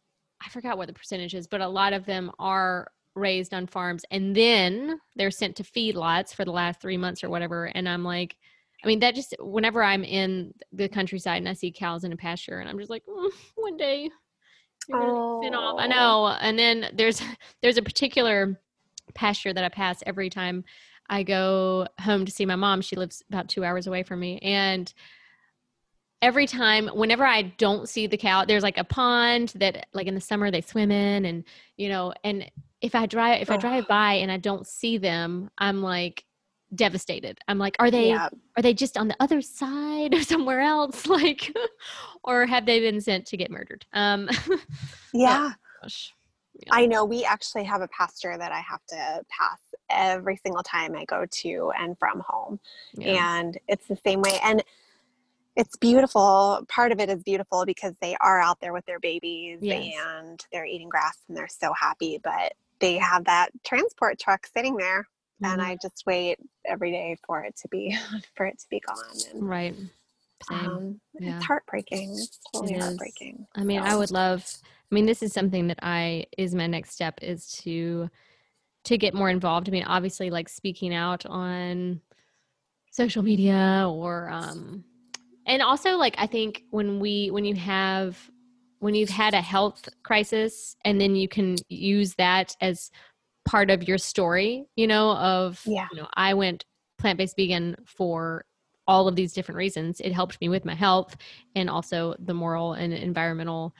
S1: I forgot what the percentage is, but a lot of them are raised on farms and then they're sent to feedlots for the last three months or whatever. And I'm like, I mean, that just whenever I'm in the countryside and I see cows in a pasture, and I'm just like, "Mm, one day you're gonna spin off. I
S2: Oh.
S1: know. And then there's there's a particular pasture that I pass every time I go home to see my mom. She lives about two hours away from me, and every time whenever i don't see the cow there's like a pond that like in the summer they swim in and you know and if i drive if i drive by and i don't see them i'm like devastated i'm like are they
S2: yeah.
S1: are they just on the other side or somewhere else like or have they been sent to get murdered um
S2: Yeah.
S1: gosh.
S2: I know we actually have a pasture that I have to pass every single time I go to and from home.
S1: yeah.
S2: And it's the same way. And it's beautiful. Part of it is beautiful because they are out there with their babies
S1: Yes.
S2: and they're eating grass and they're so happy. But they have that transport truck sitting there. And
S1: Mhm.
S2: I just wait every day for it to be for it to be gone. And
S1: right
S2: um,
S1: Yeah.
S2: it's heartbreaking. It's totally
S1: It
S2: heartbreaking.
S1: I mean, I would love. I mean, this is something that I is my next step is to to get more involved. I mean, obviously, like speaking out on social media or um, and also like I think when we when you have when you've had a health crisis and then you can use that as part of your story, you know, of
S2: Yeah.
S1: you know, I went plant based vegan for all of these different reasons. It helped me with my health and also the moral and environmental.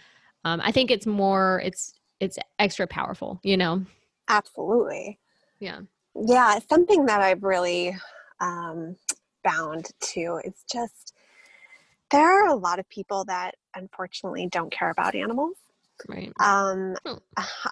S1: Um, I think it's more it's it's extra powerful, you know.
S2: Absolutely.
S1: Yeah.
S2: Yeah, something that I've really um, found too is just there are a lot of people that unfortunately don't care about animals.
S1: Right.
S2: Um,
S1: Hmm.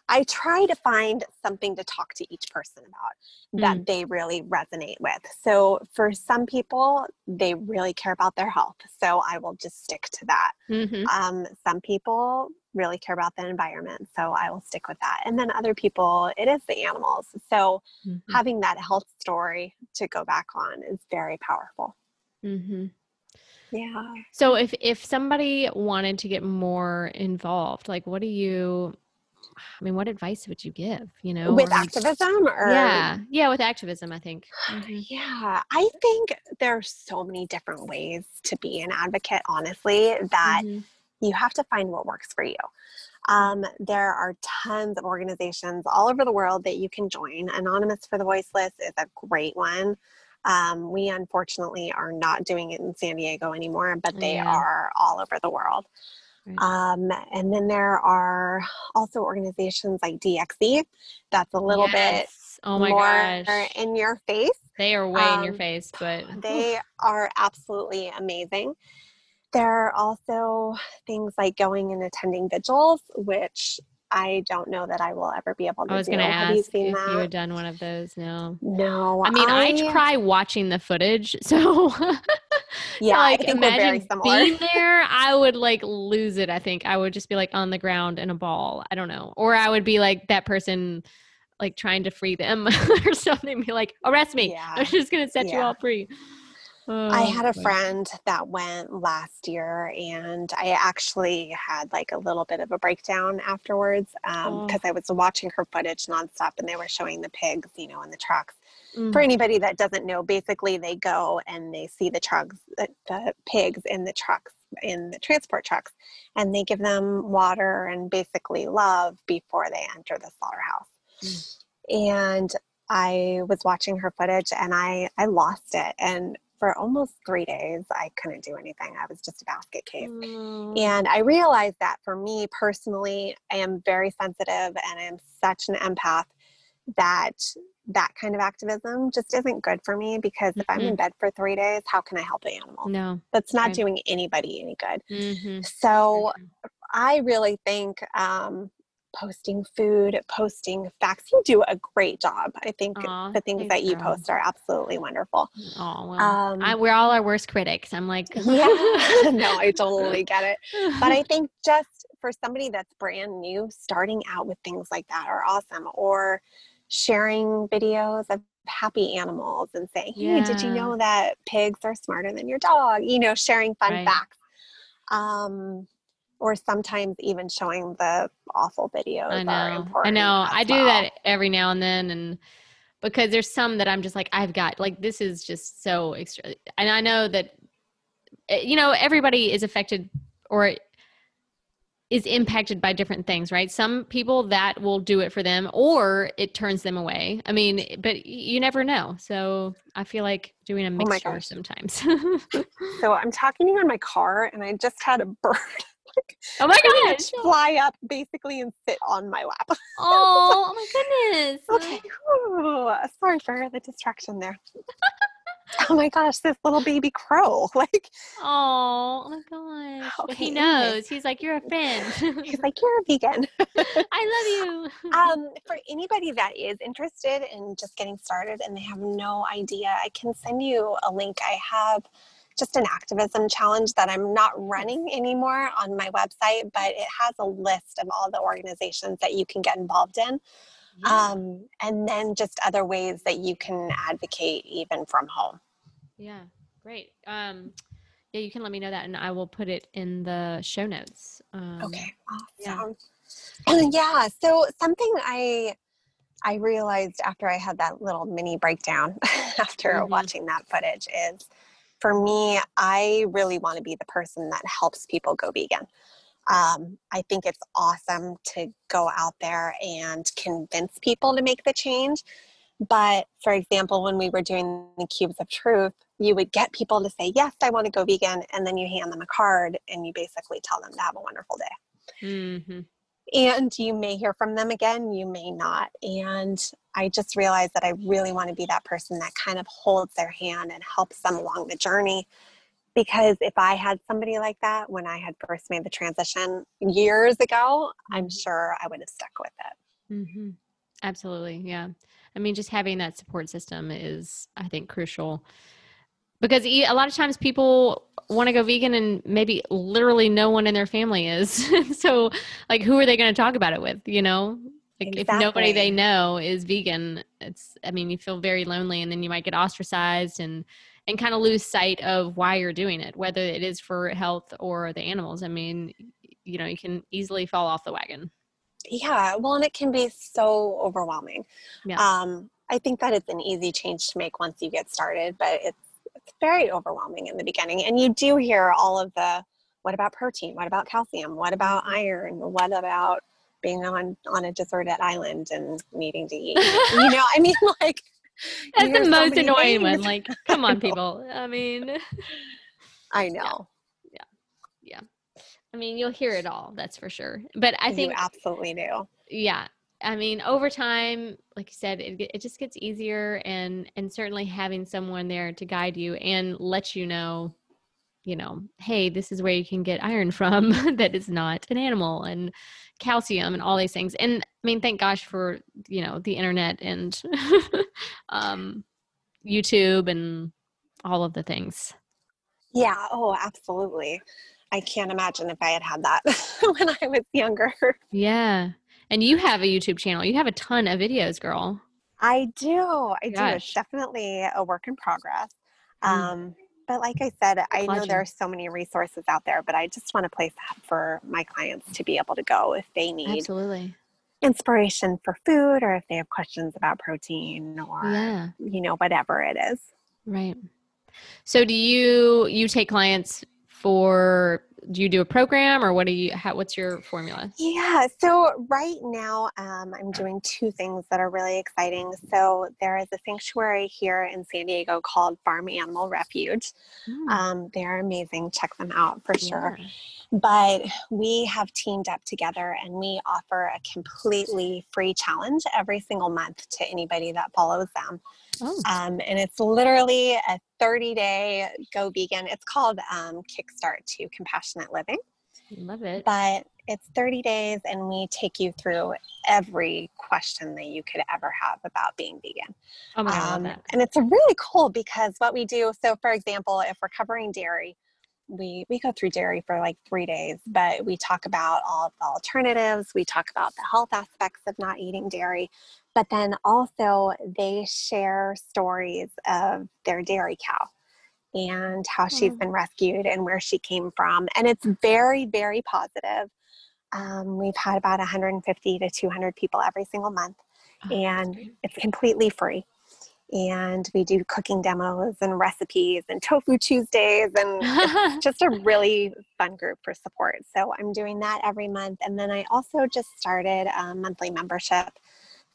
S2: I try to find something to talk to each person about that
S1: Mm.
S2: they really resonate with. So for some people, they really care about their health. So I will just stick to that.
S1: hmm
S2: Um, some people really care about the environment. So I will stick with that. And then other people, it is the animals. So having that health story to go back on is very powerful.
S1: hmm
S2: Yeah.
S1: So if if somebody wanted to get more involved, like what do you? I mean, what advice would you give? You know,
S2: With
S1: or
S2: activism or
S1: Yeah, yeah, with activism, I think. Mhm.
S2: Yeah, I think there are so many different ways to be an advocate, honestly, that
S1: Mhm.
S2: you have to find what works for you. Um, there are tons of organizations all over the world that you can join. Anonymous for the Voiceless is a great one. Um, we unfortunately are not doing it in San Diego anymore, but they
S1: Yeah.
S2: are all over the world.
S1: Right.
S2: Um, and then there are also organizations like DXE that's a little bit
S1: Oh my
S2: more
S1: gosh,
S2: in your face.
S1: they are way in your
S2: um,
S1: face, but
S2: They are absolutely amazing. There are also things like going and attending vigils, which I don't know that I will ever be able to
S1: I was
S2: do.
S1: going to
S2: Have you
S1: ask
S2: seen
S1: if
S2: that?
S1: you had done one of those. No.
S2: no.
S1: I mean, I, cry watching the footage. So,
S2: Yeah,
S1: like,
S2: I think we're very
S1: imagine
S2: similar.
S1: being there, I would like lose it. I think I would just be like on the ground in a ball. I don't know. Or I would be like that person like trying to free them or something. Be like, arrest me.
S2: Yeah.
S1: I'm just going to set you all free.
S2: I
S1: Oh,
S2: had a friend that went last year, and I actually had like a little bit of a breakdown afterwards
S1: Oh.
S2: because I was watching her footage nonstop, and they were showing the pigs, you know, in the trucks.
S1: Mm.
S2: For anybody that doesn't know, basically they go and they see the trucks, the, the pigs in the trucks, in the transport trucks, and they give them water and basically love before they enter the slaughterhouse. And I was watching her footage and I I lost it and for almost 3 days I couldn't do anything. I was just a basket case.
S1: Oh.
S2: And I realized that for me personally, I am very sensitive and I am such an empath that that kind of activism just isn't good for me because if I'm in bed for three days, how can I help the animal?
S1: No.
S2: That's not
S1: Right.
S2: doing anybody any good.
S1: Mm-hmm.
S2: So I really think um, posting food, posting facts, you do a great job. I think
S1: Aw,
S2: the things that you post are absolutely wonderful.
S1: Oh, well.
S2: Um,
S1: I, we're all our worst critics. I'm like,
S2: yeah, no, I totally get it. But I think just for somebody that's brand new, starting out with things like that are awesome. Or sharing videos of happy animals and saying, hey, did you know that pigs are smarter than your dog? You know, sharing fun
S1: Right.
S2: facts. Um, or sometimes even showing the awful videos
S1: I know. I know. I do
S2: well.
S1: that every now and then, and because there's some that I'm just like, I've got like this is just so extra, and I know that eh, you know everybody is affected or is impacted by different things, right? Some people that will do it for them, or it turns them away. I mean, but you never know. So I feel like doing a
S2: Oh
S1: mixture
S2: gosh.
S1: sometimes.
S2: So I'm talking to you in my car and I just had a bird
S1: oh my gosh!
S2: fly up basically and sit on my lap.
S1: Oh, oh my goodness!
S2: Okay. Whew. Sorry for the distraction there. oh my gosh, this little baby crow. Like
S1: Oh, oh my gosh.
S2: Okay,
S1: he knows. He's like, you're a friend.
S2: he's like, You're a vegan.
S1: I love you.
S2: um, for anybody that is interested in just getting started and they have no idea, I can send you a link. I have just an activism challenge that I'm not running anymore on my website, but it has a list of all the organizations that you can get involved in. Um, and then just other ways that you can advocate even from home.
S1: yeah, great. Um, yeah, you can let me know that, and I will put it in the show notes. Um,
S2: Okay,
S1: yeah.
S2: awesome. Yeah. So something I I realized after I had that little mini breakdown after
S1: Mhm.
S2: watching that footage is, for me, I really want to be the person that helps people go vegan. Um, I think it's awesome to go out there and convince people to make the change. But for example, when we were doing the cubes of truth, you would get people to say, Yes, I want to go vegan. And then you hand them a card and you basically tell them to have a wonderful day
S1: mhm.
S2: And you may hear from them again you may not and i just realized that i really want to be that person that kind of holds their hand and helps them along the journey because if i had somebody like that when i had first made the transition years ago i'm sure i would have stuck with it
S1: hmm Absolutely. Yeah. I mean, just having that support system is, I think, crucial because a lot of times people want to go vegan and maybe literally no one in their family is. so, like, who are they going to talk about it with? You know? Like, if nobody they know is vegan, it's, I mean, you feel very lonely and then you might get ostracized and, and kind of lose sight of why you're doing it, whether it is for health or the animals. I mean, you know, you can easily fall off the wagon.
S2: yeah well and it can be so overwhelming
S1: Yeah.
S2: um, i think that it's an easy change to make once you get started but it's it's very overwhelming in the beginning and you do hear all of the what about protein what about calcium what about mm-hmm. iron what about being on on a deserted island and needing to eat you know i mean like you
S1: That's the most
S2: many
S1: annoying one. Like, come on, people. I mean,
S2: i know Yeah. yeah. yeah.
S1: I mean, you'll hear it all. That's for sure. But I
S2: you
S1: think,
S2: absolutely do
S1: yeah. I mean, over time, like you said, it, it just gets easier, and and certainly having someone there to guide you and let you know, you know, hey, this is where you can get iron from that is not an animal, and calcium and all these things. And I mean, thank gosh for, you know, the internet and um, YouTube and all of the things.
S2: Yeah. Oh, absolutely. I can't imagine if I had had that when I was younger.
S1: Yeah. And you have a YouTube channel. You have a ton of videos, girl.
S2: I do. I
S1: Gosh.
S2: do. It's definitely a work in progress.
S1: Mm.
S2: Um, but like I said, I know there are so many resources out there, but I just want to place that for my clients to be able to go if they need
S1: Absolutely.
S2: inspiration for food or if they have questions about protein or
S1: Yeah.
S2: you know whatever it is.
S1: Right. So do you you take clients for do you do a program or what do you how, what's your formula?
S2: Yeah, so right now um, I'm doing two things that are really exciting. So there is a sanctuary here in San Diego called Farm Animal Refuge.
S1: Mm,
S2: Um, they're amazing. Check them out for sure.
S1: yeah.
S2: But we have teamed up together and we offer a completely free challenge every single month to anybody that follows them.
S1: Oh,
S2: Um, and it's literally a 30 day go vegan. It's called um, Kickstart to Compassionate Living,
S1: love it.
S2: but it's 30 days and we take you through every question that you could ever have about being vegan.
S1: Oh my god,
S2: Um, and it's really cool because what we do, so for example, if we're covering dairy, we, we go through dairy for like three days, but we talk about all of the alternatives. We talk about the health aspects of not eating dairy, but then also they share stories of their dairy cow and how she's been rescued and where she came from. And it's very, very positive. Um, we've had about 150 to 200 people every single month
S1: Oh,
S2: and it's completely free. And we do cooking demos and recipes and tofu Tuesdays, and it's just a really fun group for support. So I'm doing that every month. And then I also just started a monthly membership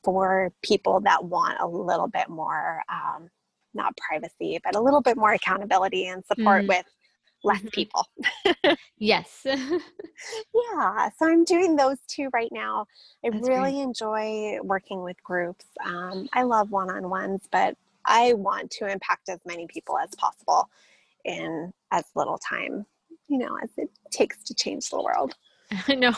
S2: for people that want a little bit more, um, not privacy, but a little bit more accountability and support
S1: Mm.
S2: with less
S1: Mhm.
S2: people.
S1: yes.
S2: Yeah, so I'm doing those two right now. I
S1: That's great.
S2: really enjoy working with groups. Um, I love one on ones, but I want to impact as many people as possible in as little time, you know, as it takes to change the world.
S1: no.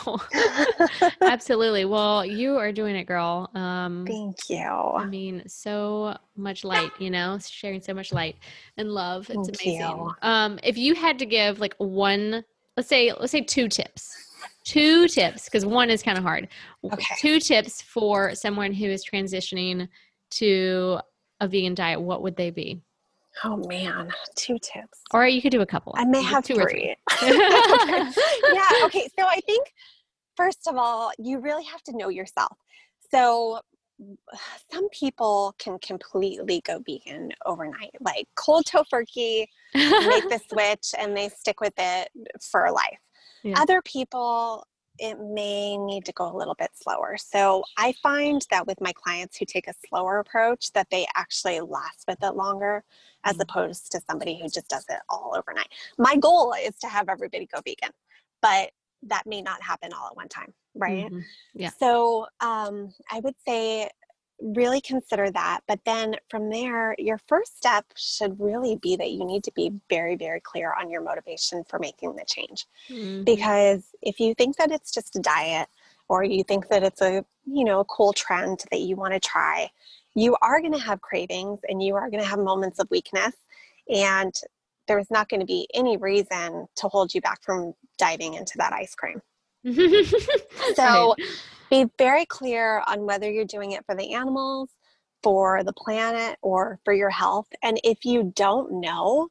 S1: Absolutely. Well, you are doing it, girl. Um
S2: Thank you.
S1: I mean, so much light, you know, sharing so much light and love. It's
S2: Thank
S1: amazing.
S2: you.
S1: Um, if you had to give like one, let's say, let's say two tips, two tips, because one is kind of hard.
S2: Okay.
S1: Two tips for someone who is transitioning to a vegan diet, what would they be?
S2: Oh man, two tips.
S1: Or you could do a couple.
S2: I may have
S1: two or
S2: three. yeah, okay. So I think, first of all, you really have to know yourself. So some people can completely go vegan overnight, like cold tofurkey, make the switch, and they stick with it for life.
S1: Yeah.
S2: Other people, it may need to go a little bit slower. So I find that with my clients who take a slower approach, that they actually last with it longer as
S1: Mhm.
S2: opposed to somebody who just does it all overnight. My goal is to have everybody go vegan, but that may not happen all at one time, right?
S1: Mhm. Yeah.
S2: So um, I would say really consider that. But then from there, your first step should really be that you need to be very, very clear on your motivation for making the change.
S1: Mhm.
S2: Because if you think that it's just a diet or you think that it's a, you know, a cool trend that you want to try, you are going to have cravings and you are going to have moments of weakness. And there's not going to be any reason to hold you back from diving into that ice cream. So
S1: Right.
S2: Be very clear on whether you're doing it for the animals, for the planet, or for your health. And if you don't know,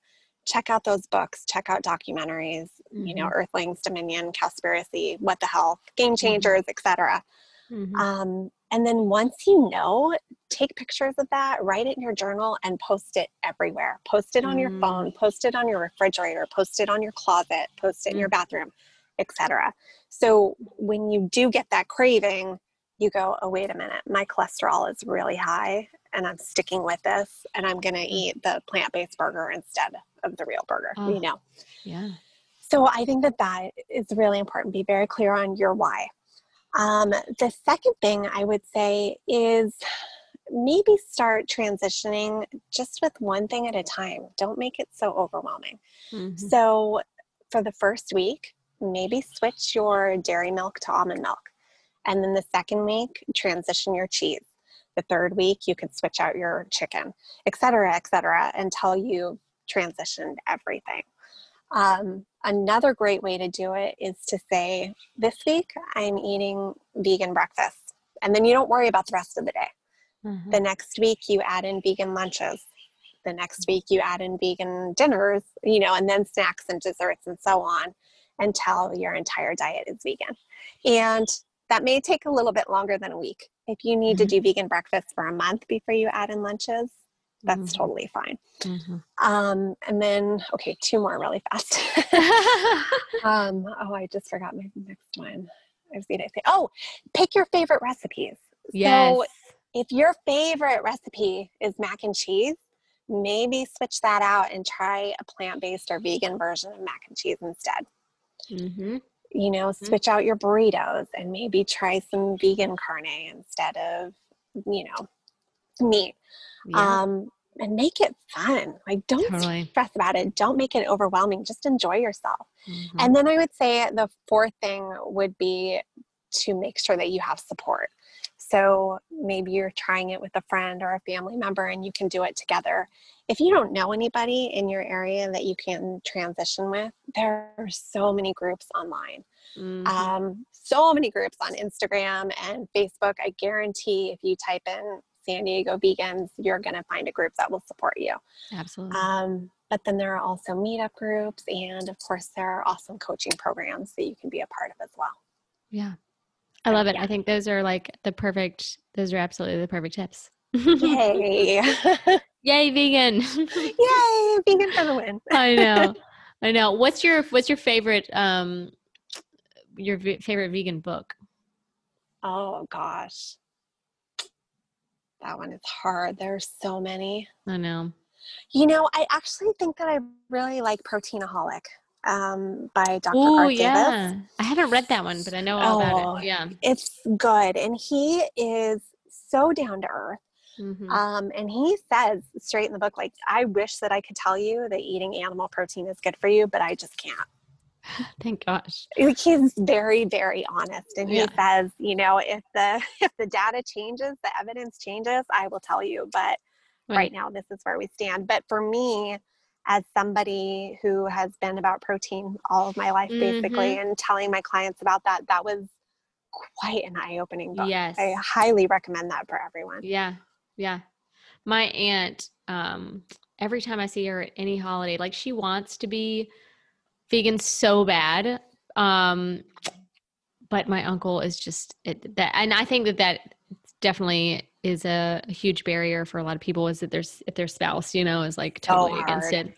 S2: check out those books, check out documentaries, you know, Earthlings, Dominion, Cowspiracy, What the Health, Game Changers, etc.
S1: Mhm.
S2: Um, and then once you know, take pictures of that, write it in your journal, and post it everywhere. Post it on your
S1: Mm.
S2: phone, post it on your refrigerator, post it on your closet, post it in your
S1: Mm.
S2: bathroom, etc. So when you do get that craving, you go, oh, wait a minute, my cholesterol is really high and I'm sticking with this and I'm going to
S1: Mm.
S2: eat the plant based burger instead of the real burger,
S1: Oh.
S2: you know?
S1: yeah.
S2: So I think that that is really important. Be very clear on your why. Um, the second thing I would say is maybe start transitioning just with one thing at a time. Don't make it so overwhelming.
S1: Mhm.
S2: So for the first week, maybe switch your dairy milk to almond milk. And then the second week, transition your cheese. The third week, you could switch out your chicken, et cetera, et cetera, until you transitioned everything. Um, another great way to do it is to say, This week I'm eating vegan breakfast. And then you don't worry about the rest of the day. Mm-hmm. The next week you add in vegan lunches. The next week you add in vegan dinners, you know, and then snacks and desserts and so on until your entire diet is vegan. And that may take a little bit longer than a week. If you need mm-hmm. to do vegan breakfast for a month before you add in lunches, that's mm-hmm. totally fine. Mm-hmm. Um, and then, okay, two more really fast. um, oh, I just forgot my next one. I was going to say, oh, pick your favorite recipes.
S1: Yes. So
S2: if your favorite recipe is mac and cheese, maybe switch that out and try a plant-based or vegan version of mac and cheese instead. Mm-hmm. You know, mm-hmm. switch out your burritos and maybe try some vegan carne instead of, you know, meat. Yeah. Um, and make it fun. Like, don't totally. stress about it. Don't make it overwhelming. Just enjoy yourself. Mm-hmm. And then I would say the fourth thing would be to make sure that you have support. So maybe you're trying it with a friend or a family member and you can do it together. If you don't know anybody in your area that you can transition with, there are so many groups online. Mm-hmm. Um, so many groups on Instagram and Facebook. I guarantee if you type in San Diego vegans, you're going to find a group that will support you.
S1: Absolutely.
S2: Um, but then there are also meetup groups, and of course, there are awesome coaching programs that you can be a part of as well.
S1: Yeah. I love it. Yeah. I think those are like the perfect, those are absolutely the perfect tips.
S2: Yay.
S1: Yay, vegan.
S2: Yay, vegan for the win.
S1: I know. I know. What's your what's your favorite um your v- favorite vegan book?
S2: Oh gosh. That one is hard. There's so many.
S1: I know.
S2: You know, I actually think that I really like Proteinaholic um, by Dr. Oh, Garth
S1: yeah.
S2: Davis.
S1: I haven't read that one, but I know all oh, about it. Oh, yeah.
S2: It's good. And he is so down to earth. Mm-hmm. Um, and he says straight in the book, like, I wish that I could tell you that eating animal protein is good for you, but I just can't.
S1: Thank gosh.
S2: Like he's very, very honest. And he yeah. says, you know, if the if the data changes, the evidence changes, I will tell you. But right, right now this is where we stand. But for me, as somebody who has been about protein all of my life basically mm-hmm. and telling my clients about that, that was quite an eye-opening book.
S1: Yes.
S2: I highly recommend that for everyone.
S1: Yeah. Yeah. My aunt, um, every time I see her at any holiday, like she wants to be vegan so bad. Um, but my uncle is just it, that, and I think that that definitely is a, a, huge barrier for a lot of people is that there's if their spouse, you know, is like totally so against it.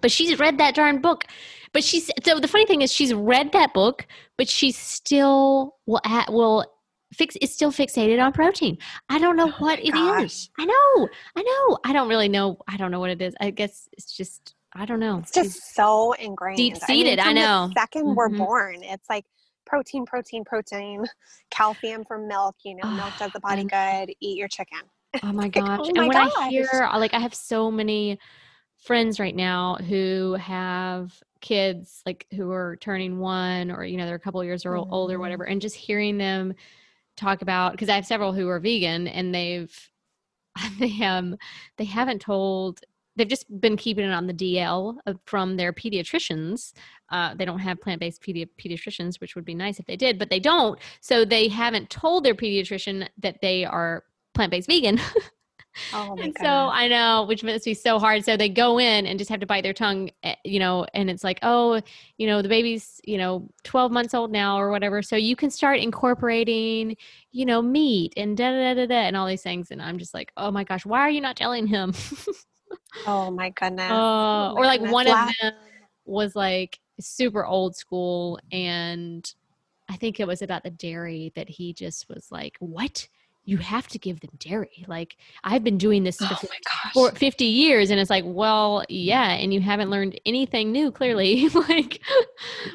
S1: But she's read that darn book. But she's so the funny thing is she's read that book, but she still will at, will fix is still fixated on protein. I don't know oh what it gosh. is. I know. I know. I don't really know. I don't know what it is. I guess it's just I don't know.
S2: It's just She's so ingrained.
S1: Deep seated, I, mean, I, know.
S2: The 2nd mm-hmm. we're born, it's like protein, protein, protein, calcium from milk. You know, milk does the body good. Eat your chicken.
S1: Oh my gosh. oh my and when gosh. I hear, like, I have so many friends right now who have kids, like, who are turning one or, you know, they're a couple years mm-hmm. old or whatever. And just hearing them talk about, because I have several who are vegan and they've, they um they haven't told they've just been keeping it on the DL from their pediatricians. Uh, they don't have plant based pedi- pediatricians, which would be nice if they did, but they don't. So they haven't told their pediatrician that they are plant based vegan.
S2: Oh
S1: and so I know, which must be so hard. So they go in and just have to bite their tongue, eh, you know, and it's like, oh, you know, the baby's, you know, 12 months old now or whatever. So you can start incorporating, you know, meat and da da da da and all these things. And I'm just like, oh my gosh, why are you not telling him?
S2: Oh my goodness.
S1: Uh,
S2: oh
S1: my or like goodness. one of them was like super old school and I think it was about the dairy that he just was like, "What? You have to give them dairy." Like I've been doing this
S2: oh
S1: for 50 years and it's like, "Well, yeah, and you haven't learned anything new clearly." like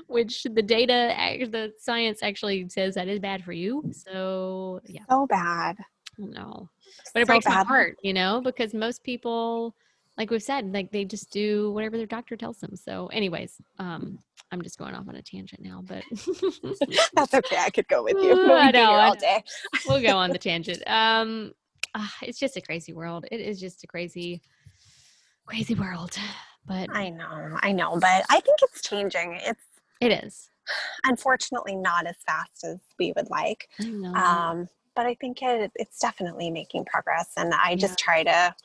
S1: which the data the science actually says that is bad for you. So, yeah.
S2: So bad.
S1: No. But it so breaks bad. my heart, you know, because most people like we've said, like they just do whatever their doctor tells them. So, anyways, um, I'm just going off on a tangent now, but
S2: that's okay. I could go with you.
S1: Uh,
S2: We'd be
S1: know, I
S2: all day.
S1: we'll go on the tangent. Um, ah, it's just a crazy world. It is just a crazy, crazy world. But
S2: I know, I know, but I think it's changing. It's
S1: it is.
S2: unfortunately not as fast as we would like.
S1: I know.
S2: Um, but I think it, it's definitely making progress, and I just
S1: Yeah.
S2: try to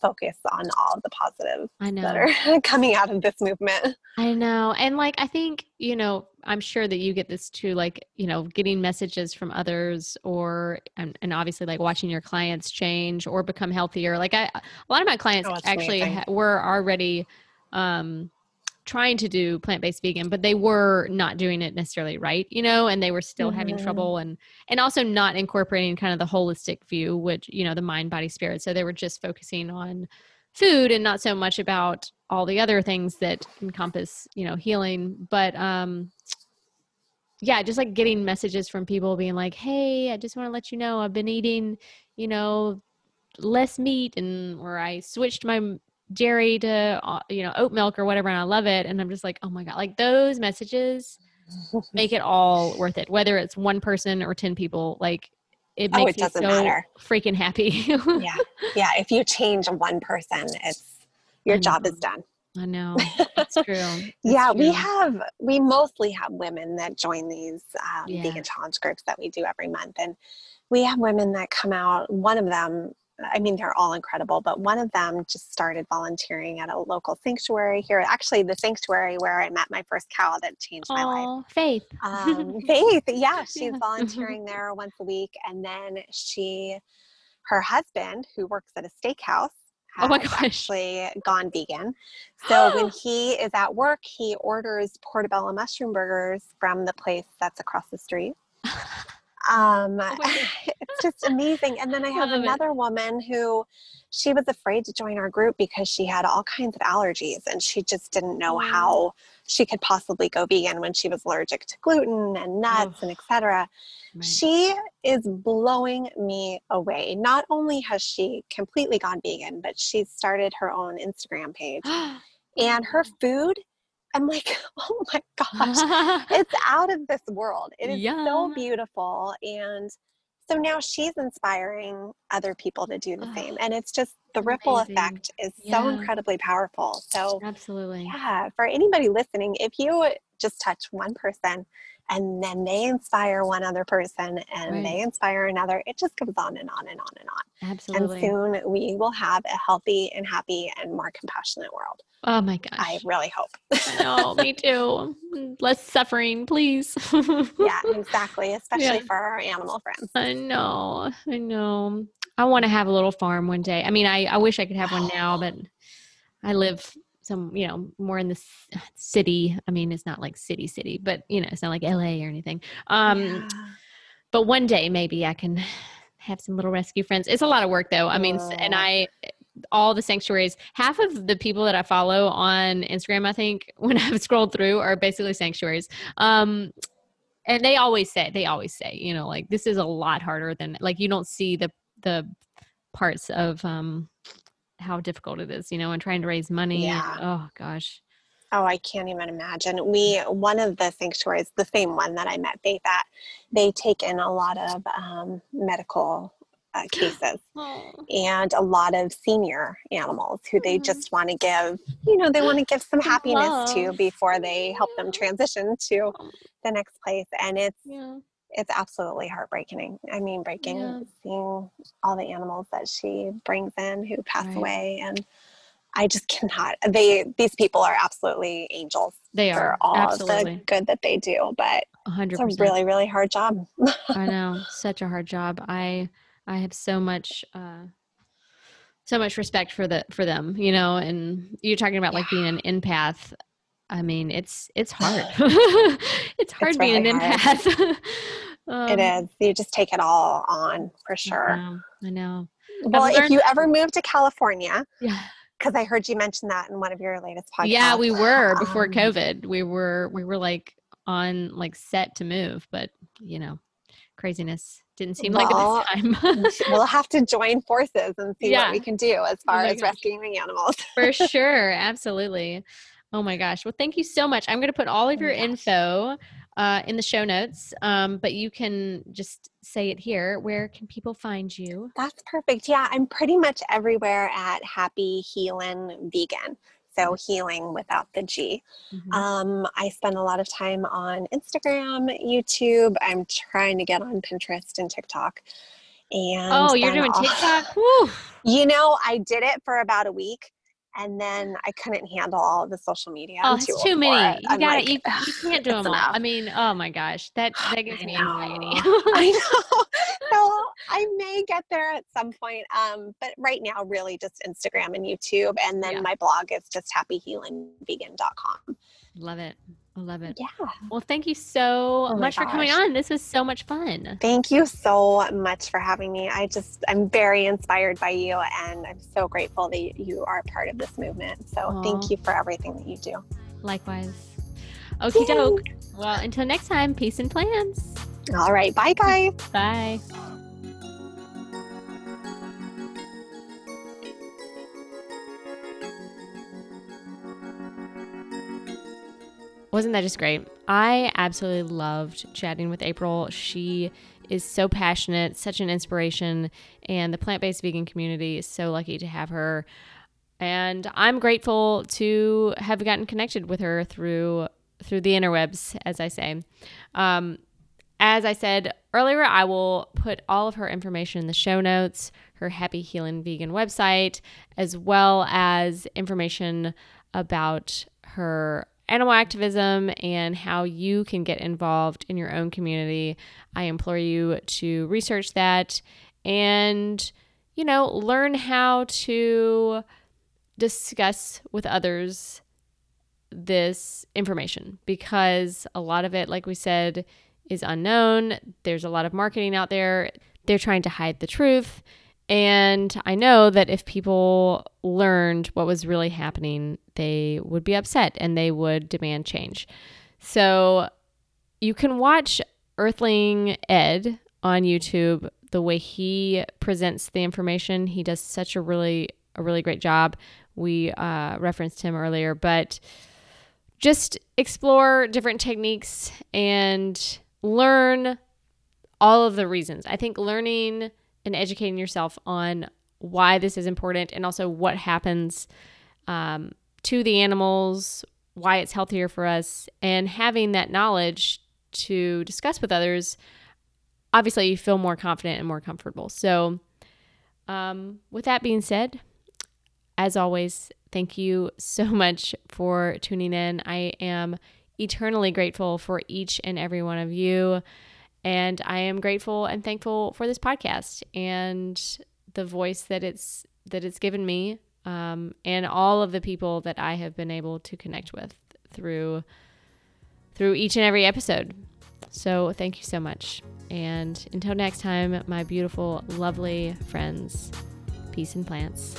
S2: focus on all of the positives
S1: I know.
S2: that are coming out of this movement.
S1: I know. And like, I think, you know, I'm sure that you get this too, like, you know, getting messages from others or, and, and obviously like watching your clients change or become healthier. Like, I, a lot of my clients
S2: Oh,
S1: actually ha- were already, um, trying to do plant-based vegan but they were not doing it necessarily right you know and they were still having
S2: Mhm.
S1: trouble and and also not incorporating kind of the holistic view which you know the mind body spirit so they were just focusing on food and not so much about all the other things that encompass you know healing but um yeah just like getting messages from people being like hey i just want to let you know i've been eating you know less meat and or i switched my dairy to uh, you know oat milk or whatever and i love it and i'm just like oh my god like those messages make it all worth it whether it's one person or 10 people like it
S2: Oh,
S1: makes
S2: it doesn't
S1: me so
S2: matter.
S1: freaking happy
S2: yeah, yeah. If you change one person, it's your job is done.
S1: i know that's true It's
S2: yeah, we have we mostly have women that join these um,
S1: Yeah.
S2: vegan challenge groups that we do every month, and we have women that come out. One of them, I mean, they're all incredible, but one of them just started volunteering at a local sanctuary here. Actually, the sanctuary where I met my first cow that changed my life.
S1: Faith
S2: Um, Faith, yeah, she's
S1: Yeah.
S2: volunteering there once a week, and then she, her husband, who works at a steakhouse,
S1: Oh my
S2: has
S1: gosh.
S2: actually gone vegan. So when he is at work, he orders portobello mushroom burgers from the place that's across the street. Um,
S1: Oh
S2: it's just amazing. And then I have
S1: Love it.
S2: another woman who she was afraid to join our group because she had all kinds of allergies and she just didn't know
S1: Oh.
S2: how she could possibly go vegan when she was allergic to gluten and nuts and etc.
S1: Right.
S2: She is blowing me away. Not only has she completely gone vegan, but she's started her own Instagram page. And her food, I'm like, oh my gosh, it's out of this world. It is
S1: Yum.
S2: so beautiful. And so now she's inspiring other people to do the
S1: Oh,
S2: same. Ah, and it's just the ripple
S1: amazing.
S2: effect is so incredibly powerful. So,
S1: Absolutely.
S2: yeah, for anybody listening, if you just touch one person and then they inspire one other person and
S1: Right.
S2: they inspire another, it just goes on and on and on and on.
S1: Absolutely.
S2: And soon we will have a healthy and happy and more compassionate world.
S1: oh my gosh.
S2: I really hope.
S1: Know, me too. Less suffering, please.
S2: yeah, exactly. Especially
S1: Yeah.
S2: for our animal friends.
S1: I know. I know. I want to have a little farm one day. I mean, I, I wish I could have one now, but I live some, you know, more in the city. I mean, it's not like city city, but you know, it's not like LA or anything. Um,
S2: Yeah.
S1: but one day maybe I can have some little rescue friends. It's a lot of work though. I mean, and. I all the sanctuaries, half of the people that I follow on Instagram, I think, when I've scrolled through are basically sanctuaries. Um and they always say they always say, you know, like this is a lot harder than like you don't see the the parts of um how difficult it is, you know, and trying to raise money.
S2: Yeah.
S1: oh gosh.
S2: Oh, I can't even imagine. We one of the sanctuaries, the same one that I met Faith at, they take in a lot of um, medical uh, cases
S1: Oh,
S2: and a lot of senior animals who they
S1: Mhm.
S2: just want to give, you know, they want to give some happiness to before they help them transition to
S1: Um,
S2: the next place. And it's
S1: yeah.
S2: It's absolutely heartbreaking. I mean, breaking
S1: Yeah.
S2: seeing all the animals that she brings in who pass
S1: Right.
S2: away, and I just cannot. They these people are absolutely angels
S1: They
S2: for
S1: are.
S2: all
S1: Absolutely.
S2: the good that they do, but
S1: A hundred
S2: it's a really really hard job.
S1: I know, such a hard job. I I have so much uh so much respect for the for them, you know, and you're talking about like being an empath. I mean, it's it's hard. it's hard being
S2: really
S1: an empath. Um,
S2: it is. You just take it all on for
S1: I
S2: sure.
S1: know. I know.
S2: Well, if you ever move to California,
S1: Yeah.
S2: because I heard you mention that in one of your latest podcasts.
S1: Yeah, we were before
S2: um,
S1: COVID. We were we were like on like set to move, but you know, craziness didn't seem like
S2: Well,
S1: the best time.
S2: we'll have to join forces and see
S1: Yeah.
S2: what we can do as
S1: Oh
S2: far
S1: my
S2: as
S1: gosh.
S2: rescuing the animals.
S1: For sure, absolutely. Oh my gosh. Well, thank you so much. I'm going to put all of
S2: Oh
S1: your
S2: gosh.
S1: info uh, in the show notes, um, but you can just say it here. Where can people find you?
S2: That's perfect. Yeah, I'm pretty much everywhere at Happy Healing Vegan. So healing without the G.
S1: Mhm.
S2: Um, I spend a lot of time on Instagram, YouTube. I'm trying to get on Pinterest and TikTok. And
S1: oh, you're doing TikTok? Whew.
S2: You know, I did it for about a week and then I couldn't handle all the social media.
S1: Oh, it's
S2: too
S1: many.
S2: it.
S1: You got
S2: like,
S1: You, you can't do them all. I mean, oh my gosh, that that gives me anxiety.
S2: I know. So I may get there at some point. Um, but right now, really just Instagram and YouTube. And then
S1: Yeah.
S2: my blog is just happyhealinvegan.com.
S1: love it. I love it.
S2: Yeah.
S1: Well, thank you so
S2: Oh
S1: much for coming on. This was so much fun.
S2: Thank you so much for having me. I just, I'm very inspired by you and I'm so grateful that you are part of this movement. So
S1: Aw.
S2: thank you for everything that you do.
S1: Likewise. Okie doke. Well, until next time, peace and plans.
S2: All right. Bye, guys.
S1: Bye. Wasn't that just great? I absolutely loved chatting with April. She is so passionate, such an inspiration, and the plant based vegan community is so lucky to have her. And I'm grateful to have gotten connected with her through through the interwebs, as I say. Um, as I said earlier, I will put all of her information in the show notes, her Happy Healing Vegan website, as well as information about her animal activism and how you can get involved in your own community. I implore you to research that and, you know, learn how to discuss with others this information because a lot of it, like we said, is unknown. There's a lot of marketing out there. They're trying to hide the truth. And I know that if people learned what was really happening, they would be upset and they would demand change. So you can watch Earthling Ed on YouTube the way he presents the information. He does such a really a really great job. We uh, referenced him earlier, but just explore different techniques and learn all of the reasons. I think learning and educating yourself on why this is important and also what happens um, to the animals, why it's healthier for us, and having that knowledge to discuss with others, obviously you feel more confident and more comfortable. So, um, with that being said, as always, thank you so much for tuning in. I am eternally grateful for each and every one of you. And I am grateful and thankful for this podcast and the voice that it's that it's given me, um, and all of the people that I have been able to connect with through through each and every episode. So thank you so much. And until next time, my beautiful, lovely friends, peace and plants.